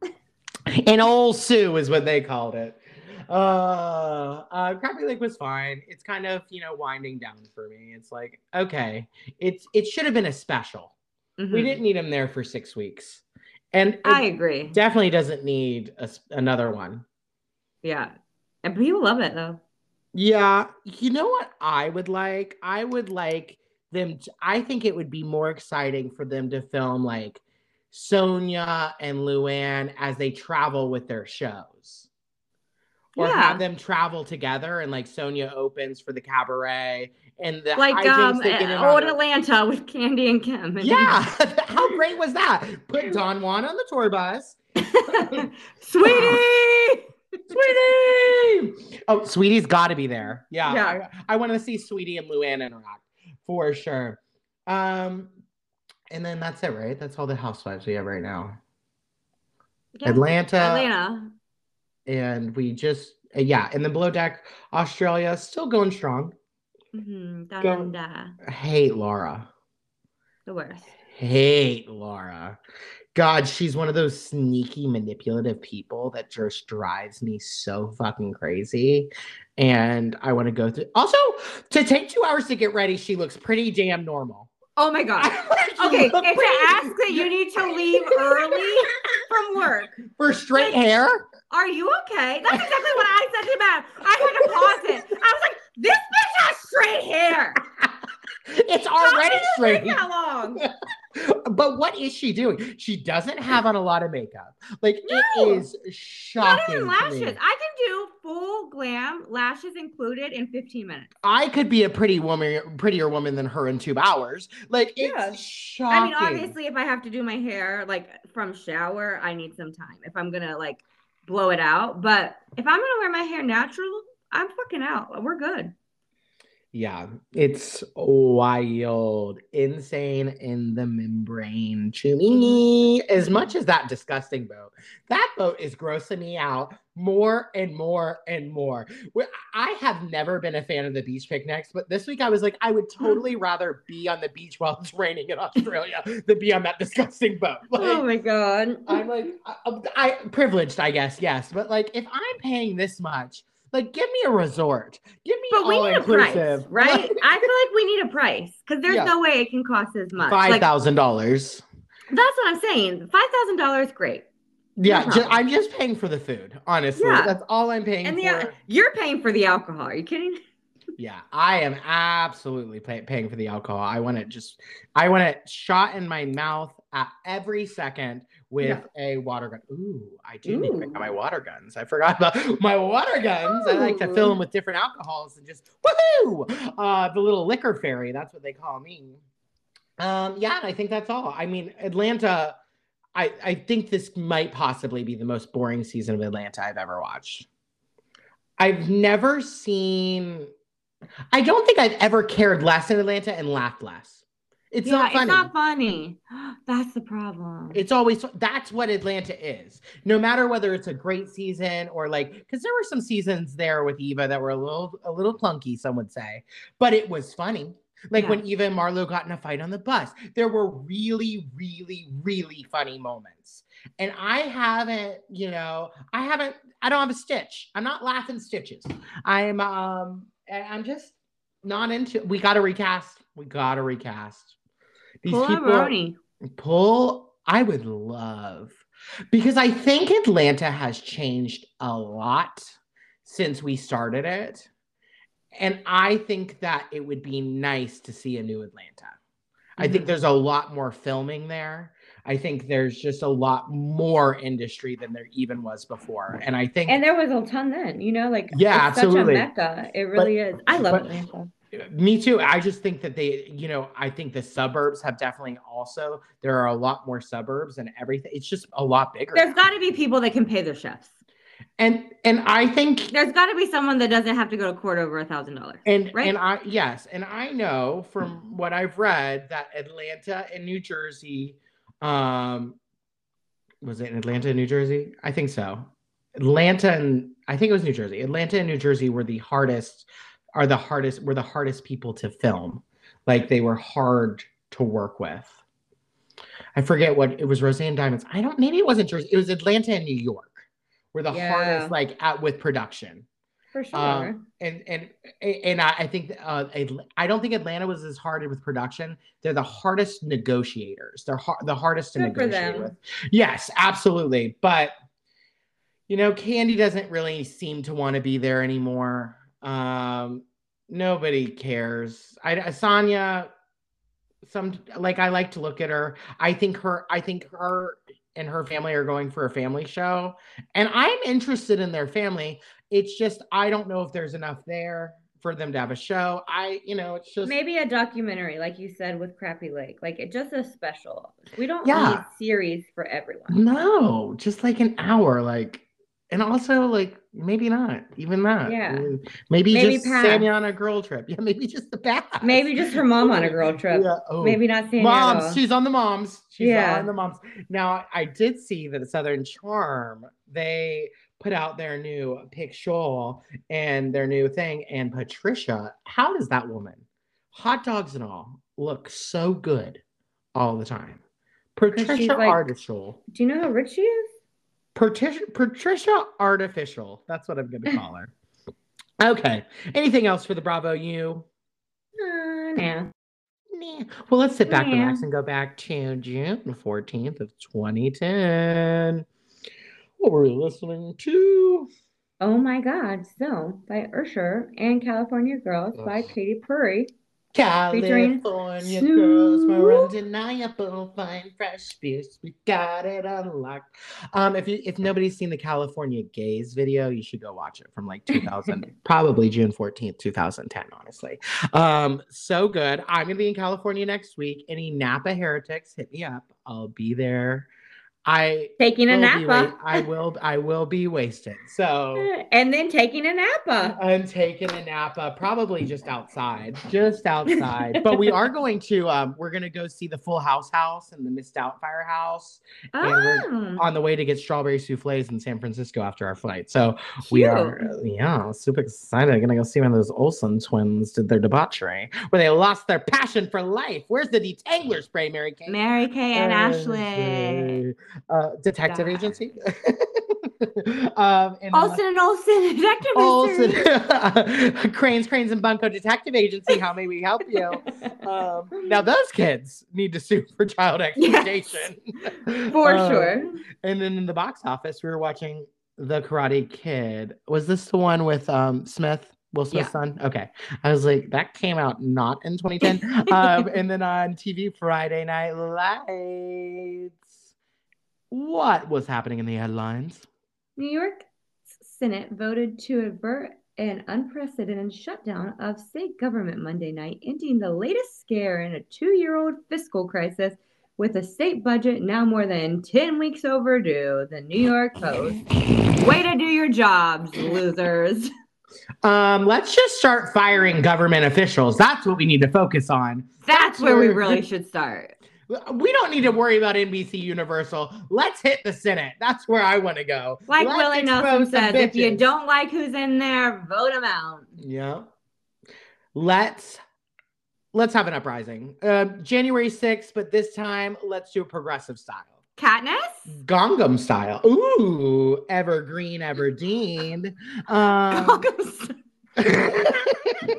Speaker 1: and Old Sue is what they called it. Uh, uh, Crappie Lake was fine. It's kind of you know winding down for me. It's like okay, it's it should have been a special. We
Speaker 2: Mhm.
Speaker 1: didn't need him there for six weeks, and
Speaker 2: I agree.
Speaker 1: definitely doesn't need a another one.
Speaker 2: Yeah, and people love it though.
Speaker 1: Yeah, you know what I would like? I would like them. To, I think it would be more exciting for them to film like Sonja and Luann as they travel with their shows, or
Speaker 2: Yeah.
Speaker 1: have them travel together and like Sonja opens for the cabaret and the
Speaker 2: Like um,
Speaker 1: they get in
Speaker 2: uh, old
Speaker 1: on
Speaker 2: Atlanta with Kandi and Kim. And
Speaker 1: Yeah, how great was that? Put Don Juan on the tour bus.
Speaker 2: Sweetie.
Speaker 1: Sweetie! Oh, Sweetie's got to be there. Yeah,
Speaker 2: Yeah.
Speaker 1: I, I want to see Sweetie and Luann interact for sure. Um, and then that's it, right? That's all the housewives we have right now.
Speaker 2: Yeah.
Speaker 1: Atlanta,
Speaker 2: Atlanta.
Speaker 1: And we just uh, yeah, and then below deck, Australia still going strong.
Speaker 2: Mm-hmm. Under.
Speaker 1: Hate Laura.
Speaker 2: The worst.
Speaker 1: hate Laura. God, she's one of those sneaky, manipulative people that just drives me so fucking crazy. And I want to go through. Also, to take two hours to get ready, she looks pretty damn normal.
Speaker 2: Oh my god. Okay, and to ask that you need to leave early from work
Speaker 1: for straight hair.
Speaker 2: Are you okay? That's exactly what I said to Matt. I had to pause it. I was like, this bitch has straight hair.
Speaker 1: it's already straight.
Speaker 2: How long?
Speaker 1: but what is she doing? She doesn't have on a lot of makeup. Like
Speaker 2: No.
Speaker 1: it is shocking.
Speaker 2: Not even lashes. I can do full glam, lashes included, in 15 minutes.
Speaker 1: I could be a pretty woman, prettier woman than her in two hours. Like it's
Speaker 2: Yeah.
Speaker 1: shocking.
Speaker 2: I mean, obviously, if I have to do my hair like from shower, I need some time. If I'm gonna like blow it out, but if I'm gonna wear my hair natural, I'm fucking out. We're good.
Speaker 1: Yeah, it's wild, insane in the membrane. Chumini. As much as that disgusting boat, that boat is grossing me out more and more and more. I have never been a fan of the beach picnics, but this week I was like, I would totally rather be on the beach while it's raining in Australia than be on that disgusting boat. Oh like,
Speaker 2: oh my god.
Speaker 1: I'm like, I, I privileged, I guess, yes, but like, if I'm paying this much, like, give me a resort, give me
Speaker 2: But we
Speaker 1: all
Speaker 2: need a price,
Speaker 1: inclusive,
Speaker 2: right? I feel like we need a price because there's
Speaker 1: Yeah.
Speaker 2: no way it can cost as much.
Speaker 1: Five thousand Like, dollars.
Speaker 2: that's what I'm saying. Five thousand dollars, great.
Speaker 1: Yeah,
Speaker 2: No
Speaker 1: ju-
Speaker 2: problem.
Speaker 1: I'm just paying for the food. Honestly,
Speaker 2: Yeah.
Speaker 1: that's all I'm paying
Speaker 2: And
Speaker 1: for.
Speaker 2: the you're paying for the alcohol. Are you kidding?
Speaker 1: Yeah, I am absolutely pay- paying for the alcohol. I want it just, I want it shot in my mouth at every second with a water gun. Ooh, I do need to pick
Speaker 2: Ooh.
Speaker 1: up my water guns. I forgot about my water guns. I like to fill them with different alcohols and just woohoo! Uh, the little liquor fairy. That's what they call me. Um, yeah, I think that's all. I mean, Atlanta. I I think this might possibly be the most boring season of Atlanta I've ever watched. I've never seen. I don't think I've ever cared less in Atlanta and laughed less. It's
Speaker 2: yeah,
Speaker 1: not funny.
Speaker 2: it's not funny. That's the problem.
Speaker 1: It's always that's what Atlanta is. No matter whether it's a great season or like because there were some seasons there with Eva that were a little a little clunky, some would say, but it was funny. Like
Speaker 2: Yeah.
Speaker 1: when Eva and Marlo got in a fight on the bus, there were really, really, really funny moments. And I haven't, you know, I haven't, I don't have a stitch. I'm not laughing stitches. I'm, um, I'm just not into. We got to recast. We got to recast. These
Speaker 2: Pull a
Speaker 1: people
Speaker 2: Roni.
Speaker 1: pull. I would love because I think Atlanta has changed a lot since we started it. And I think that it would be nice to see a new Atlanta. I think
Speaker 2: Mhm.
Speaker 1: there's a lot more filming there. I think there's just a lot more industry than there even was before. And I think
Speaker 2: And there was a ton then, you know, like
Speaker 1: Yeah,
Speaker 2: it's
Speaker 1: absolutely.
Speaker 2: such a mecca. It really is. I love
Speaker 1: but-
Speaker 2: Atlanta.
Speaker 1: Me too. I just think that they, you know, I think the suburbs have definitely also, there are a lot more suburbs and everything. It's just a lot bigger.
Speaker 2: There's got to be people that can pay their chefs.
Speaker 1: and and I think
Speaker 2: There's got to be someone that doesn't have to go to court over a thousand dollars.
Speaker 1: and
Speaker 2: right?
Speaker 1: and I yes, and I know from what I've read that Atlanta and New Jersey, um, was it in Atlanta and New Jersey? I think so. Atlanta and I think it was New Jersey. Atlanta and New Jersey were the hardest, are the hardest, were the hardest people to film. Like they were hard to work with. I forget what it was. Roseanne Diamonds. I don't. Maybe it wasn't Jersey. It was Atlanta and New York. Were the
Speaker 2: Yeah.
Speaker 1: hardest like at with production
Speaker 2: For sure.
Speaker 1: um, and and and I, I think uh, I don't think Atlanta was as hard with production. They're the hardest negotiators. They're har- the hardest to
Speaker 2: Good
Speaker 1: negotiate with. Yes, absolutely. But you know, Kandi doesn't really seem to want to be there anymore. Um, nobody cares. I Asanya, some like I like to look at her. I think her. I think her and her family are going for a family show, and I'm interested in their family. It's just I don't know if there's enough there for them to have a show. I, you know, it's just
Speaker 2: Maybe a documentary, like you said, with Crappie Lake, like it just a special. We don't
Speaker 1: Yeah.
Speaker 2: need series for everyone.
Speaker 1: no, just like an hour, like, and also like maybe not even that.
Speaker 2: Yeah.
Speaker 1: Maybe,
Speaker 2: Maybe
Speaker 1: just
Speaker 2: pass.
Speaker 1: Sammy on a girl trip. Yeah, maybe just the pass.
Speaker 2: Maybe just her mom on a girl trip.
Speaker 1: Yeah. Oh.
Speaker 2: Maybe not seeing
Speaker 1: moms. She's on the moms. She's
Speaker 2: Yeah.
Speaker 1: on the moms. Now I did see that Southern Charm they put out their new picture and their new thing. And Patricia, how does that woman, hot dogs and all, look so good all the time. Patricia
Speaker 2: like-. Do you know how rich she is?
Speaker 1: Patricia, Patricia Artificial. That's what I'm going to call her. Okay. Anything else for the Bravo U?
Speaker 2: Uh, nah.
Speaker 1: Nah. Well, let's sit back,
Speaker 2: Nah.
Speaker 1: relax, and go back to June 14th of 2010. What were we listening to?
Speaker 2: Oh my God. So by Usher and California Girls by
Speaker 1: Ugh.
Speaker 2: Katy Perry.
Speaker 1: California girls, we're undeniable, fine, fresh fierce. We got it unlocked. Um, if you if nobody's seen the California Gays video, you should go watch it from like 2000, probably June 14th, 2010. Honestly, um, so good. I'm gonna be in California next week. Any Napa heretics, hit me up. I'll be there. I
Speaker 2: Taking a
Speaker 1: will be wa-
Speaker 2: Napa.
Speaker 1: I will. I will be wasted. So.
Speaker 2: and then taking a Napa.
Speaker 1: I'm taking a Napa, probably just outside, just outside. but we are going to, um, we're going to go see the Full House House and the Missed Doubtfire House and we're-
Speaker 2: Oh,
Speaker 1: on the way to get strawberry souffles in San Francisco after our flight. So we are, yeah, super excited. Going to go see when those Olsen twins did their debauchery, where they lost their passion for life. Where's the detangler spray, Mary Kay?
Speaker 2: Mary Kay and Ashley.
Speaker 1: Uh, detective
Speaker 2: God.
Speaker 1: agency. um, and then,
Speaker 2: Olsen and Olsen, Detective.
Speaker 1: Olsen, Cranes, Cranes, and Bunko Detective Agency. How may we help you? Um, now those kids need to sue for child exploitation.
Speaker 2: For
Speaker 1: Um,
Speaker 2: sure.
Speaker 1: And then in the box office, we were watching The Karate Kid. Was this the one with um, Smith? Will Smith's
Speaker 2: Yeah.
Speaker 1: son? Okay. I was like, that came out not in 2010. um, and then on TV Friday Night Lights. What was happening in the headlines?
Speaker 2: New York Senate voted to avert an unprecedented shutdown of state government Monday night, ending the latest scare in a two year old fiscal crisis with a state budget now more than 10 weeks overdue. The New York Post. Way to do your jobs, losers.
Speaker 1: Um, let's just start firing government officials. That's what we need to focus on.
Speaker 2: That's where we really should start.
Speaker 1: We don't need to worry about NBC Universal. Let's hit the Senate. That's where I want to go.
Speaker 2: Like
Speaker 1: Let's
Speaker 2: Willie Nelson says, if you don't like who's in there, vote them out.
Speaker 1: Yeah. Let's let's have an uprising. Uh, January 6th, but this time let's do a progressive style.
Speaker 2: Katniss?
Speaker 1: Gangnam style. Ooh, evergreen, Everdeen. Um,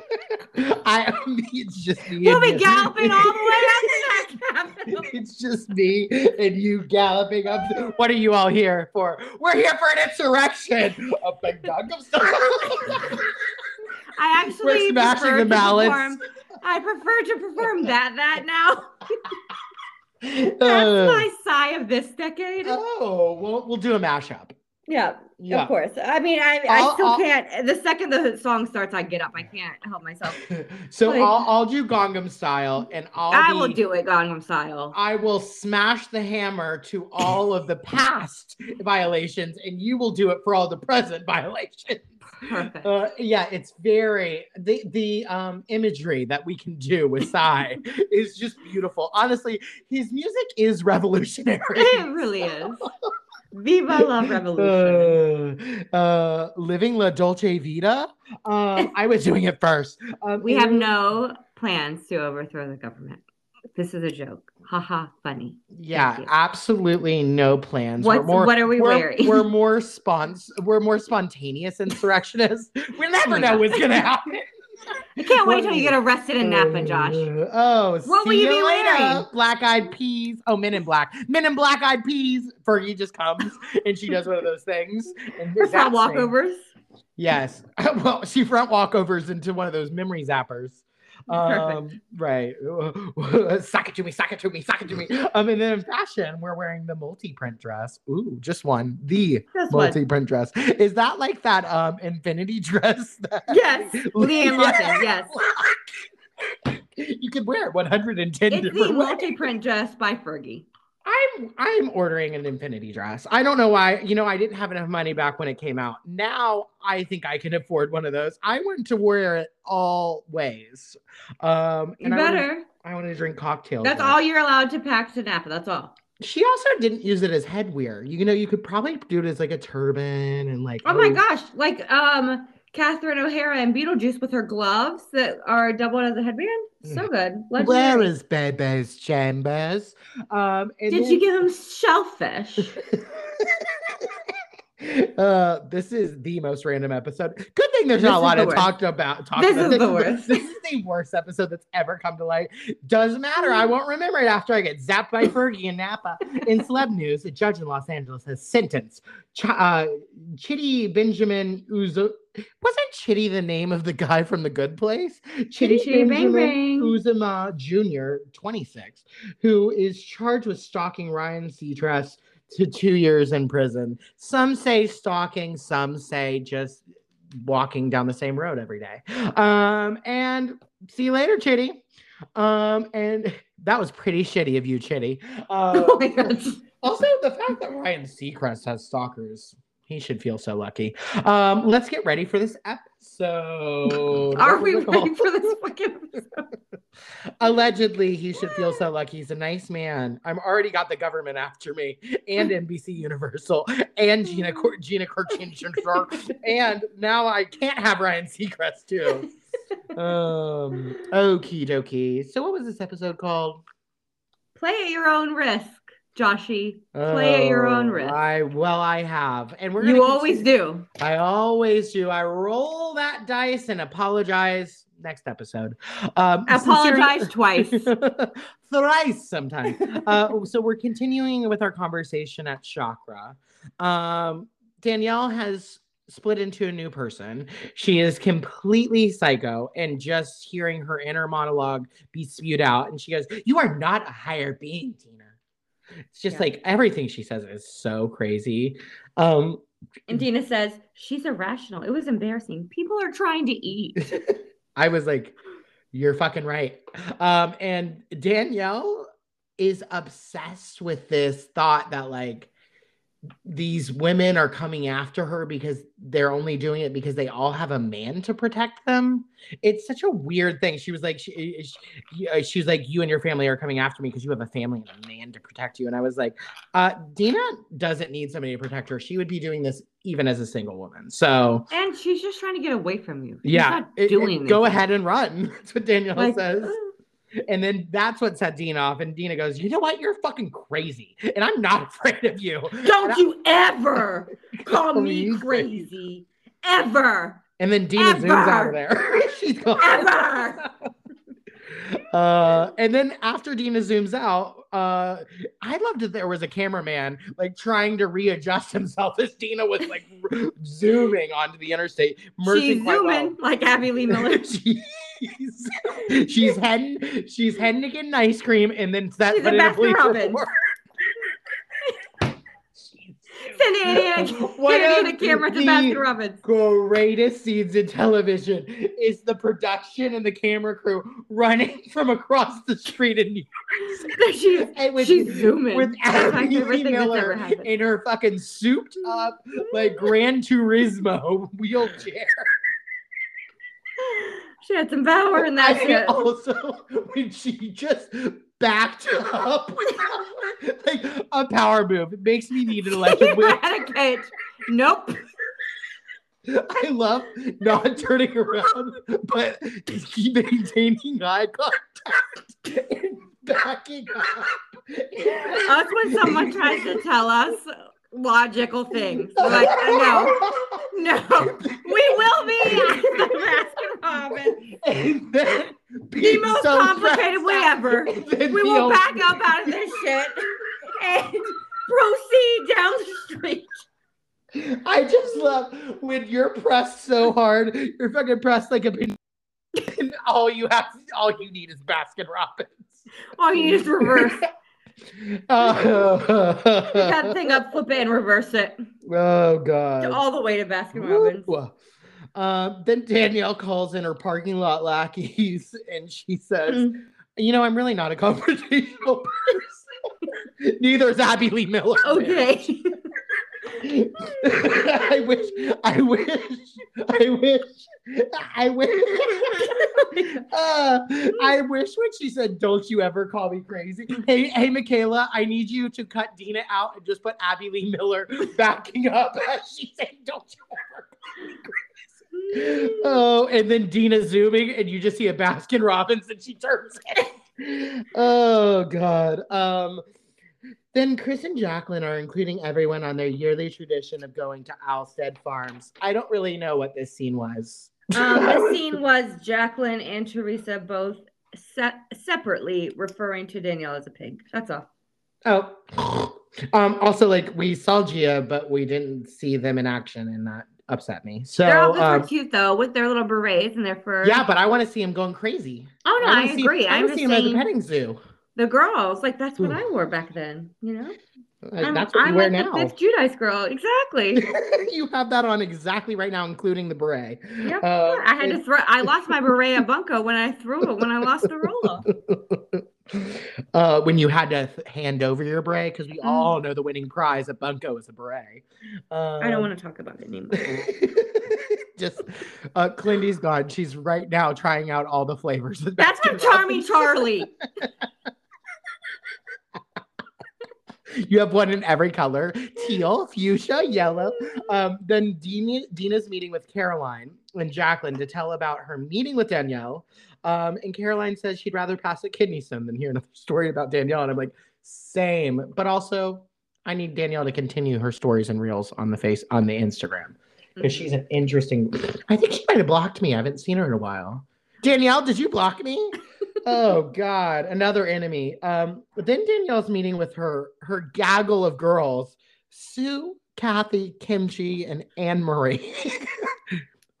Speaker 1: I it's just me.
Speaker 2: we'll
Speaker 1: and
Speaker 2: be
Speaker 1: you.
Speaker 2: galloping all the way up to that Capitol.
Speaker 1: It's just me and you galloping up. What are you all here for? We're here for an insurrection. Up in Gangnam style.
Speaker 2: I actually We're
Speaker 1: smashing
Speaker 2: prefer
Speaker 1: the
Speaker 2: to
Speaker 1: ballots.
Speaker 2: perform. I prefer to perform that that now. That's
Speaker 1: Uh,
Speaker 2: my sigh of this decade.
Speaker 1: oh, well, we'll do a mashup.
Speaker 2: yeah,
Speaker 1: Yeah.
Speaker 2: of course. I mean, I, I
Speaker 1: I'll-
Speaker 2: still
Speaker 1: I'll-
Speaker 2: can't. The second the song starts, I get up. I can't help myself.
Speaker 1: So
Speaker 2: Like-
Speaker 1: I'll, I'll do Gangnam style, and I'll
Speaker 2: I
Speaker 1: be,
Speaker 2: will do it Gangnam style.
Speaker 1: I will smash the hammer to all of the past violations, and you will do it for all the present violations.
Speaker 2: Perfect.
Speaker 1: Uh, yeah, it's very the the um imagery that we can do with Psy is just beautiful. Honestly, his music is revolutionary.
Speaker 2: it really is. Viva la revolution.
Speaker 1: Uh, uh, living la dolce vita. Um, I was doing it first. Um,
Speaker 2: we have no plans to overthrow the government. This is a joke. Haha, funny.
Speaker 1: Yeah, absolutely no plans.
Speaker 2: What's- what are we
Speaker 1: we're,
Speaker 2: wearing?
Speaker 1: We're more spons. We're more spontaneous insurrectionists. We never know what's gonna happen.
Speaker 2: I can't wait till you get arrested in Napa, Josh.
Speaker 1: Uh, oh,
Speaker 2: What will you be
Speaker 1: later,
Speaker 2: wearing?
Speaker 1: Black eyed peas. Oh, Men in Black. Men in Black eyed peas. Fergie just comes and she does one of those things. And
Speaker 2: front walkovers.
Speaker 1: Yes. well, she front walkovers into one of those memory zappers. Um, right. suck it to me, suck it to me, suck it to me. Um, and then in fashion, we're wearing the multi-print dress. Ooh, just one. The
Speaker 2: Just
Speaker 1: multi-print dress. Is that like that um infinity dress? That
Speaker 2: Yes, Liam Lawson, yes.
Speaker 1: you could wear it 110
Speaker 2: It's the multi-print dress by Fergie.
Speaker 1: I'm I'm ordering an infinity dress. I don't know why. You know, I didn't have enough money back when it came out. Now I think I can afford one of those. I want to wear it all ways. Um,
Speaker 2: You
Speaker 1: and I wanna-
Speaker 2: better.
Speaker 1: I want to drink cocktails.
Speaker 2: That's
Speaker 1: with it.
Speaker 2: all you're allowed to pack to Napa. That's all.
Speaker 1: She also didn't use it as headwear. You know, you could probably do it as like a turban and like.
Speaker 2: Oh my gosh! Like um, Catherine O'Hara and Beetlejuice with her gloves that are doubled as a headband. So good.
Speaker 1: Where
Speaker 2: Legendary.
Speaker 1: is Baby's Chambers? Um, and
Speaker 2: Did
Speaker 1: then-
Speaker 2: you give him shellfish?
Speaker 1: uh, this is the most random episode. Good thing there's
Speaker 2: This
Speaker 1: not a lot to talk about. Talk
Speaker 2: This
Speaker 1: about.
Speaker 2: is the worst.
Speaker 1: This is the worst episode that's ever come to light. Doesn't matter. I won't remember it after I get zapped by Fergie in Napa. In celeb news, a judge in Los Angeles has sentenced Ch- uh, Chitty Benjamin Uzo. Wasn't Chitty the name of the guy from The Good Place?
Speaker 2: Chitty Chitty Bang Bang.
Speaker 1: Uzomah Jr., 26, who is charged with stalking Ryan Seacrest to two years in prison. Some say stalking, some say just walking down the same road every day. Um, and see you later, Chitty. Um, and that was pretty shitty of you, Chitty. Uh,
Speaker 2: oh
Speaker 1: also, the fact that Ryan Seacrest has stalkers, he should feel so lucky. Um, let's get ready for this episode.
Speaker 2: Are we ready for this fucking episode?
Speaker 1: Allegedly, he should feel so lucky. He's a nice man. I'm already got the government after me, and NBC Universal, and Gina Cor- Gina Kirchner, and now I can't have Ryan Seacrest too. Um, okie dokie. So, what was this episode called?
Speaker 2: Play at your own risk, Joshy. Play at your own
Speaker 1: Oh,
Speaker 2: risk.
Speaker 1: I well, I have, and we're
Speaker 2: You
Speaker 1: gonna
Speaker 2: always do.
Speaker 1: I always do. I roll that dice and apologize next episode. Um,
Speaker 2: Apologize twice.
Speaker 1: thrice sometimes. uh, so we're continuing with our conversation at Chakra. Um, Danielle has split into a new person. She is completely psycho, and just hearing her inner monologue be spewed out, and she goes, "You are not a higher being, Dina." It's just
Speaker 2: Yeah.
Speaker 1: like everything she says is so crazy. Um,
Speaker 2: And Dina says, she's irrational. It was embarrassing. People are trying to eat.
Speaker 1: I was like, you're fucking right. Um, and Danielle is obsessed with this thought that like these women are coming after her because they're only doing it because they all have a man to protect them. It's such a weird thing. She was like, she, she, uh, she was like, you and your family are coming after me because you have a family and a man to protect you. And I was like, uh, Dina doesn't need somebody to protect her. She would be doing this even as a single woman. So
Speaker 2: And she's just trying to get away from you. She's
Speaker 1: yeah,
Speaker 2: not
Speaker 1: it- it-
Speaker 2: doing
Speaker 1: go ahead and run. That's what Danielle
Speaker 2: Like,
Speaker 1: says.
Speaker 2: "Ugh."
Speaker 1: And then that's what set Dina off. And Dina goes, You know what? You're fucking crazy. And I'm not afraid of you.
Speaker 2: Don't you ever call me crazy. Ever.
Speaker 1: And then Dina zooms out of there. She's gone.
Speaker 2: Ever.
Speaker 1: Uh, and then after Dina zooms out, uh, I loved that there was a cameraman like trying to readjust himself as Dina was like zooming onto the interstate.
Speaker 2: She's
Speaker 1: quite well.
Speaker 2: like Abby Lee Miller.
Speaker 1: She's, she's heading she's heading to get an ice cream and then set
Speaker 2: She's
Speaker 1: put
Speaker 2: a
Speaker 1: in a
Speaker 2: Baskin
Speaker 1: police
Speaker 2: Robbins.
Speaker 1: report.
Speaker 2: Send Andy and a,
Speaker 1: One
Speaker 2: Andy
Speaker 1: of
Speaker 2: camera to
Speaker 1: the
Speaker 2: Baskin Robbins.
Speaker 1: greatest scenes in television is the production and the camera crew running from across the street in New York.
Speaker 2: She's,
Speaker 1: And with,
Speaker 2: she's zooming.
Speaker 1: with Abby
Speaker 2: favorite
Speaker 1: Lee
Speaker 2: thing that's ever
Speaker 1: Miller in her fucking souped up like Gran Turismo wheelchair.
Speaker 2: She had some power in that shit.
Speaker 1: also when she just backed up like a power move. It makes me need an electric wheel.
Speaker 2: a cage. Nope.
Speaker 1: I love not turning around, but keep maintaining eye contact and backing up.
Speaker 2: That's when someone tries to tell us logical things. Like, no, no, we will be at the Baskin Robbins. The most
Speaker 1: so
Speaker 2: complicated way
Speaker 1: out,
Speaker 2: ever. We will back up out of this shit and proceed down the street.
Speaker 1: I just love when you're pressed so hard, you're fucking pressed like a pin. And all you have, all you need is Baskin Robbins.
Speaker 2: All you need is reverse. Pick that thing up, flip it, and reverse it
Speaker 1: oh God.
Speaker 2: all the way to Baskin Robbins.
Speaker 1: Um, then Danielle calls in her parking lot lackeys and she says,
Speaker 2: Mm.
Speaker 1: You know, I'm really not a confrontational person. Neither is Abby Lee Miller.
Speaker 2: Okay.
Speaker 1: I wish, I wish, I wish, I wish. Uh, I wish when she said, "Don't you ever call me crazy." Hey, hey, Micayla, I need you to cut Dina out and just put Abby Lee Miller backing up as she saying, "Don't you ever call me crazy." oh, and then Dina zooming, and you just see a Baskin Robbins, and she turns it. oh God. Um. Then Chris and Jacqueline are including everyone on their yearly tradition of going to Alstede Farms. I don't really know what this scene was.
Speaker 2: Um, the scene was Jacqueline and Teresa both se- separately referring to Danielle as a pig. That's all.
Speaker 1: Oh. Um, also, like we saw Gia, but we didn't see them in action, and that upset me. So
Speaker 2: They're all super
Speaker 1: um,
Speaker 2: cute though, with their little berets and their fur.
Speaker 1: yeah, but I want to see him going crazy.
Speaker 2: Oh no, I,
Speaker 1: see-
Speaker 2: agree.
Speaker 1: I
Speaker 2: I'm
Speaker 1: want to see him at the petting zoo.
Speaker 2: The girls, like that's what
Speaker 1: Ooh.
Speaker 2: I wore back then. You know, I'm,
Speaker 1: That's what
Speaker 2: I'm
Speaker 1: you wear
Speaker 2: like
Speaker 1: now.
Speaker 2: the fifth Giudice girl. Exactly.
Speaker 1: you have that on exactly right now, including the beret.
Speaker 2: Yep.
Speaker 1: Uh,
Speaker 2: I had to throw. I lost my beret at Bunko when I threw it when I lost the roll.
Speaker 1: uh, when you had to hand over your beret, because we
Speaker 2: Mm.
Speaker 1: all know the winning prize at Bunko is a beret. Um,
Speaker 2: I don't want to talk about it anymore.
Speaker 1: Just uh, Kalyndee's gone. She's right now trying out all the flavors.
Speaker 2: That's from Charming Charlie.
Speaker 1: You have one in every color: teal, fuchsia, yellow. Um, then Dina, Dina's meeting with Caroline and Jacqueline to tell about her meeting with Danielle. Um, and Caroline says she'd rather pass a kidney stone than hear another story about Danielle. And I'm like, same. But also, I need Danielle to continue her stories and reels on the face on the Instagram because she's an interesting. I think she might have blocked me. I haven't seen her in a while. Danielle, did you block me? Oh God, another enemy. Um, but then Danielle's meeting with her her gaggle of girls: Sue, Kathy, Kimchi, and Anne Marie.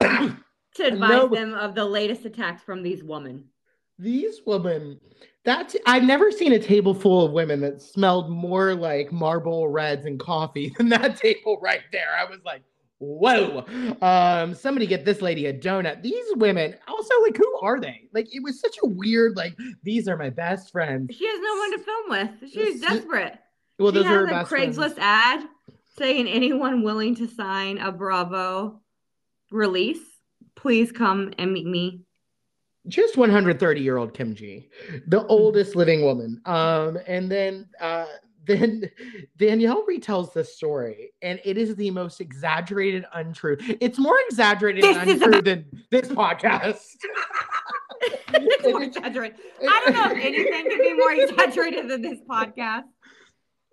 Speaker 2: to advise
Speaker 1: No.
Speaker 2: them of the latest attacks from these women.
Speaker 1: These women. That's I've never seen a table full of women that smelled more like marble reds and coffee than that table right there. I was like, whoa. Um, somebody get this lady a donut. These women, also, like, who are they? Like, it was such a weird, like, these are my best friends.
Speaker 2: She has no one to film with. She's desperate.
Speaker 1: Well,
Speaker 2: she
Speaker 1: those
Speaker 2: has
Speaker 1: are her
Speaker 2: a Craigslist
Speaker 1: friends.
Speaker 2: ad saying anyone willing to sign a Bravo release, please come and meet me.
Speaker 1: just 130 year old Kim G, the oldest living woman. Um, and then uh, then Danielle retells this story, and it is the most exaggerated untrue. It's more exaggerated
Speaker 2: This
Speaker 1: and untrue than this podcast.
Speaker 2: it's more exaggerated. I don't know if anything can be more exaggerated than this podcast,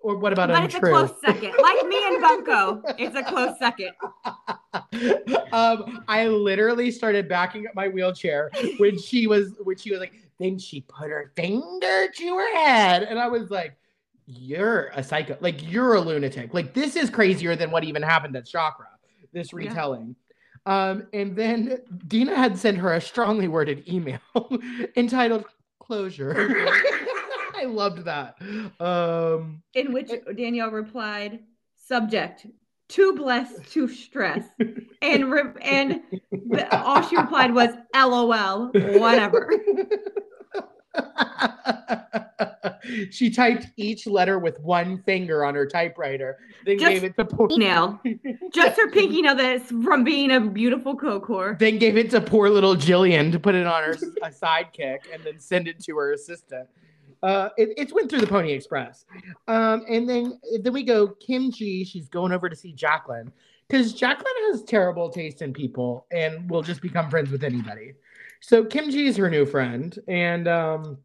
Speaker 1: Or what about
Speaker 2: but it's a
Speaker 1: untrue?
Speaker 2: close second. Like me and Bunko, it's a close second.
Speaker 1: um, I literally started backing up my wheelchair when she was when she was like, then she put her finger to her head, and I was like, "You're a psycho! Like you're a lunatic! Like this is crazier than what even happened at Chakra." This
Speaker 2: Yeah.
Speaker 1: retelling. Um, and then Dina had sent her a strongly worded email entitled "Closure." I loved that. Um,
Speaker 2: In which Danielle replied, "Subject: Too blessed to stress," and re- and the, all she replied was, "LOL, whatever."
Speaker 1: she typed each letter with one finger on her typewriter, then
Speaker 2: Just
Speaker 1: gave it to poor,
Speaker 2: Nail. Just her pinky nail that's from being a beautiful co-core.
Speaker 1: then gave it to poor little Jillian to put it on her a sidekick and then send it to her assistant. Uh, it, it's went through the Pony Express, um, and then then we go Kim G. She's going over to see Jacqueline because Jacqueline has terrible taste in people and will just become friends with anybody. So Kim G is her new friend, and um,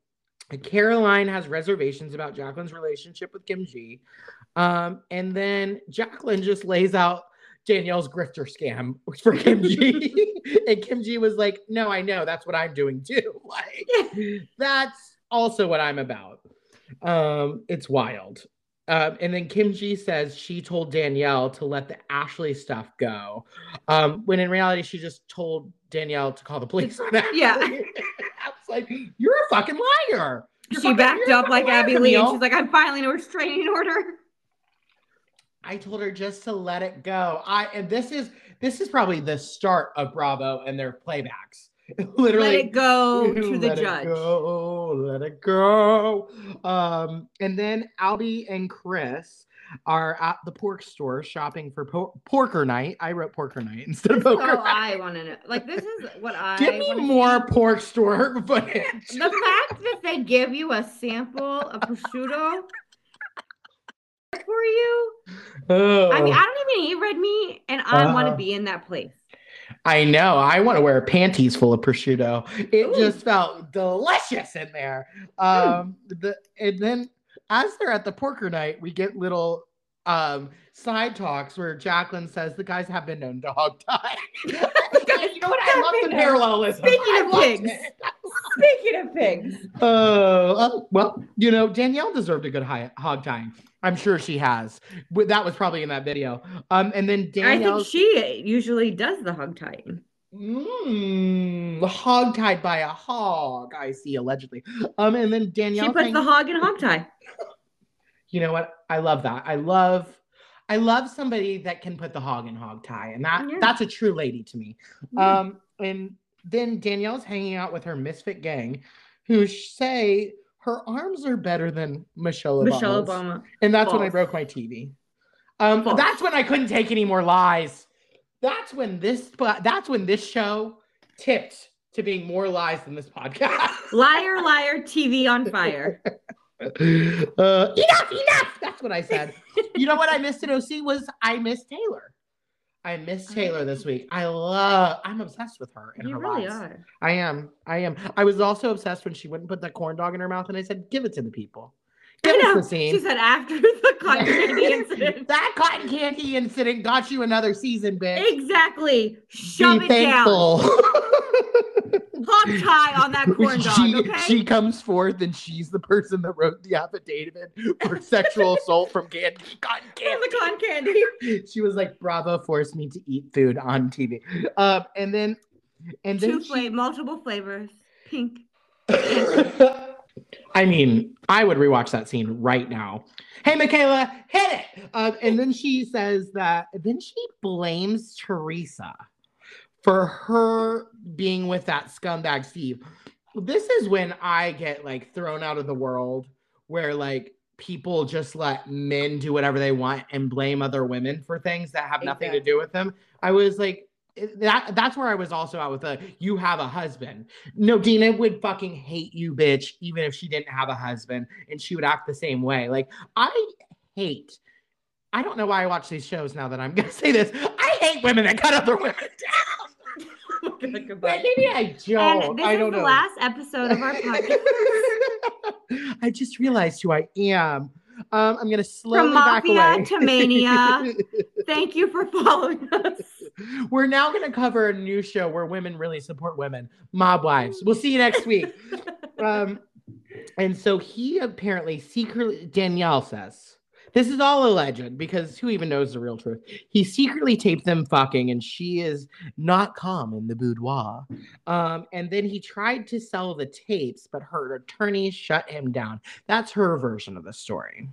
Speaker 1: Caroline has reservations about Jacqueline's relationship with Kim G. Um, and then Jacqueline just lays out Danielle's grifter scam for Kim G. and Kim G was like, No, I know. That's what I'm doing too. Like, that's also what I'm about. Um, it's wild. Um, and then Kim G says she told Danielle to let the Ashley stuff go. Um, when in reality, she just told Danielle to call the police on Ashley.
Speaker 2: Yeah.
Speaker 1: I was like, You're a fucking liar. You're
Speaker 2: She
Speaker 1: fucking-
Speaker 2: backed up like
Speaker 1: liar,
Speaker 2: Abby Lee, and she's like, "I'm filing a restraining order."
Speaker 1: I told her just to let it go. I and this is this is probably the start of Bravo and their playbacks. Literally,
Speaker 2: Let it go to the
Speaker 1: let it
Speaker 2: judge.
Speaker 1: go, let it go. Um, and then Albie and Chris are at the pork store shopping for po- porker night. I wrote porker night instead of poker.
Speaker 2: all. I want to know. Like this is what I
Speaker 1: Give me more pork store footage.
Speaker 2: The fact that they give you a sample of prosciutto for you.
Speaker 1: oh.
Speaker 2: I mean, I don't even eat red meat, and I want
Speaker 1: Uh-huh.
Speaker 2: to be in that place.
Speaker 1: I know. I want to wear panties full of prosciutto. It
Speaker 2: Ooh.
Speaker 1: just felt delicious in there. Um, the and then as they're at the porker night, we get little um side talks where Jacqueline says the guys have been known to hog tie. you know what? I love the parallelism.
Speaker 2: Speaking of pigs. Speaking of pigs,
Speaker 1: Uh, oh, well, you know, Danielle deserved a good hog tying. I'm sure she has. But That was probably in that video. Um, and then Danielle.
Speaker 2: I think she usually does the hog tying.
Speaker 1: Mm, hog tied by a hog. I see, allegedly. Um, and then Danielle.
Speaker 2: She puts the hog in hog tie.
Speaker 1: you know what? I love that. I love, I love somebody that can put the hog in hog tie, and that
Speaker 2: Yeah.
Speaker 1: that's a true lady to me.
Speaker 2: Yeah.
Speaker 1: Um, and then Danielle's hanging out with her misfit gang, who say her arms are better than Michelle Obama's.
Speaker 2: Michelle Obama.
Speaker 1: And that's when I broke my TV. Um,
Speaker 2: False.
Speaker 1: that's when I couldn't take any more lies. That's when this that's when this show tipped to being more lies than this podcast.
Speaker 2: Liar, liar, TV on fire.
Speaker 1: uh, enough, enough. That's what I said. you know what I missed at OC was I missed Taylor. I missed Taylor this week. I love. I'm obsessed with her and
Speaker 2: You
Speaker 1: her
Speaker 2: really are.
Speaker 1: I am. I am. I was also obsessed when she wouldn't put that corn dog in her mouth, and I said, "Give it to the people. Give us the scene."
Speaker 2: She said after the cotton candy incident.
Speaker 1: that cotton candy incident got you another season, bitch.
Speaker 2: Exactly. Shove
Speaker 1: Be
Speaker 2: it down. tie on that corn dog,
Speaker 1: she,
Speaker 2: okay?
Speaker 1: she comes forth and she's the person that wrote the affidavit for sexual assault from candy, cotton
Speaker 2: From
Speaker 1: candy.
Speaker 2: the cotton candy.
Speaker 1: She was like, "Bravo forced me to eat food on TV." Um, and then, and then
Speaker 2: Two
Speaker 1: she-
Speaker 2: flavor, multiple flavors. Pink.
Speaker 1: I mean, I would rewatch that scene right now. Hey, Micayla, hit it. Uh, and then she says that, then she blames Teresa for her being with that scumbag Steve. This is when I get like thrown out of the world where like people just let men do whatever they want and blame other women for things that have nothing to do with them. I was like, eh, that that's where I was also out with the you have a husband. No, Dina would fucking hate you, bitch, even if she didn't have a husband, and she would act the same way. Like I hate. I don't know why I watch these shows now that I'm gonna say this. I hate women that cut other women down. But
Speaker 2: Goodbye.
Speaker 1: maybe I don't.
Speaker 2: And this
Speaker 1: I
Speaker 2: is
Speaker 1: don't
Speaker 2: the
Speaker 1: know.
Speaker 2: last episode of our podcast.
Speaker 1: I just realized who I am. Um, I'm gonna slowly
Speaker 2: From
Speaker 1: back
Speaker 2: Mafia
Speaker 1: away.
Speaker 2: to Mania. Thank you for following us.
Speaker 1: We're now gonna cover a new show where women really support women, Mob Wives. We'll see you next week. um, and so he apparently secretly Danielle says this is all alleged because who even knows the real truth? He secretly taped them fucking, and she is not calm in the boudoir. Um, and then he tried to sell the tapes, but her attorney shut him down. That's her version of the story.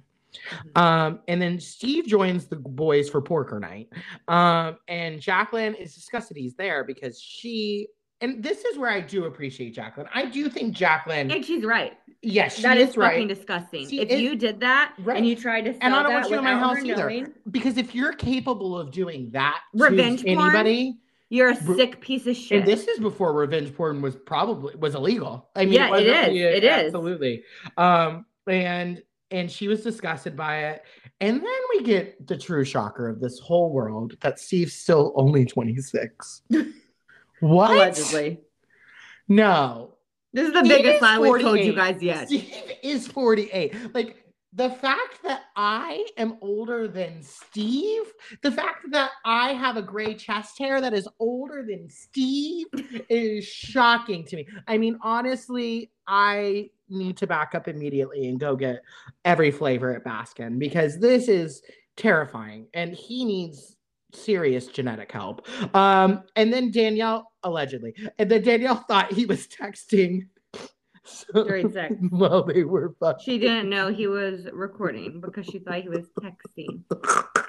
Speaker 2: Mhm.
Speaker 1: Um, and then Steve joins the boys for Porker Night. Um, and Jacqueline is disgusted he's there because she, and this is where I do appreciate Jacqueline. I do think Jacqueline,
Speaker 2: And she's right.
Speaker 1: Yes, she
Speaker 2: That
Speaker 1: is,
Speaker 2: is
Speaker 1: right.
Speaker 2: fucking disgusting.
Speaker 1: See,
Speaker 2: if
Speaker 1: it-
Speaker 2: you did that
Speaker 1: Right.
Speaker 2: and you tried to
Speaker 1: And I don't
Speaker 2: that
Speaker 1: want you in my house either.
Speaker 2: knowing,
Speaker 1: because if you're capable of doing that
Speaker 2: Revenge porn?
Speaker 1: anybody,
Speaker 2: you're a sick piece of shit.
Speaker 1: and this is before revenge porn was probably was illegal. I mean,
Speaker 2: Yeah, it
Speaker 1: wasn't-
Speaker 2: is. It is.
Speaker 1: absolutely. Um, and and she was disgusted by it. And then we get the true shocker of this whole world that Steve's still only 26. what?
Speaker 2: Allegedly.
Speaker 1: No.
Speaker 2: This is the
Speaker 1: Steve
Speaker 2: biggest
Speaker 1: is
Speaker 2: lie we've told you guys yet.
Speaker 1: Steve is 48. Like the fact that I am older than Steve, the fact that I have a gray chest hair that is older than Steve is shocking to me. I mean, honestly, I need to back up immediately and go get every flavor at Baskin because this is terrifying and he needs serious genetic help. Um, and then Danielle allegedly, and then Danielle thought he was texting so-
Speaker 2: During sex.
Speaker 1: while they were fucking.
Speaker 2: She didn't know he was recording because she thought he was texting.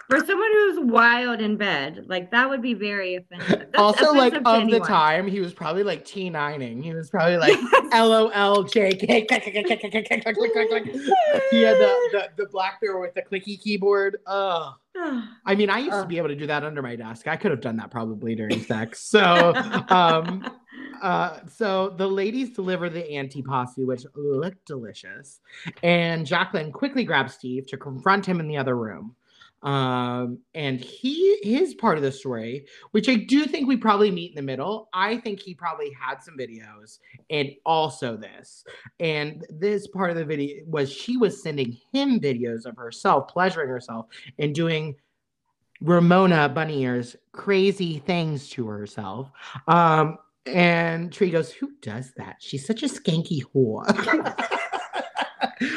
Speaker 2: For someone who's wild in bed, like that would be very offensive. That's
Speaker 1: also, like
Speaker 2: offensive to
Speaker 1: of the time, he was probably like T9ing. He was probably like LOL JK. he had the, the the Blackberry with the clicky keyboard. Oh, I mean, I used to be able to do that under my desk. I could have done that probably during sex. So, um, uh, so the ladies deliver the antipasto, which looked delicious, and Jacqueline quickly grabs Steve to confront him in the other room. Um, and he his part of the story, which I do think we probably meet in the middle. I think he probably had some videos and also this. And this part of the video was she was sending him videos of herself pleasuring herself and doing Ramona Bunny Ears crazy things to herself. Um, and Tree goes, Who does that? She's such a skanky whore.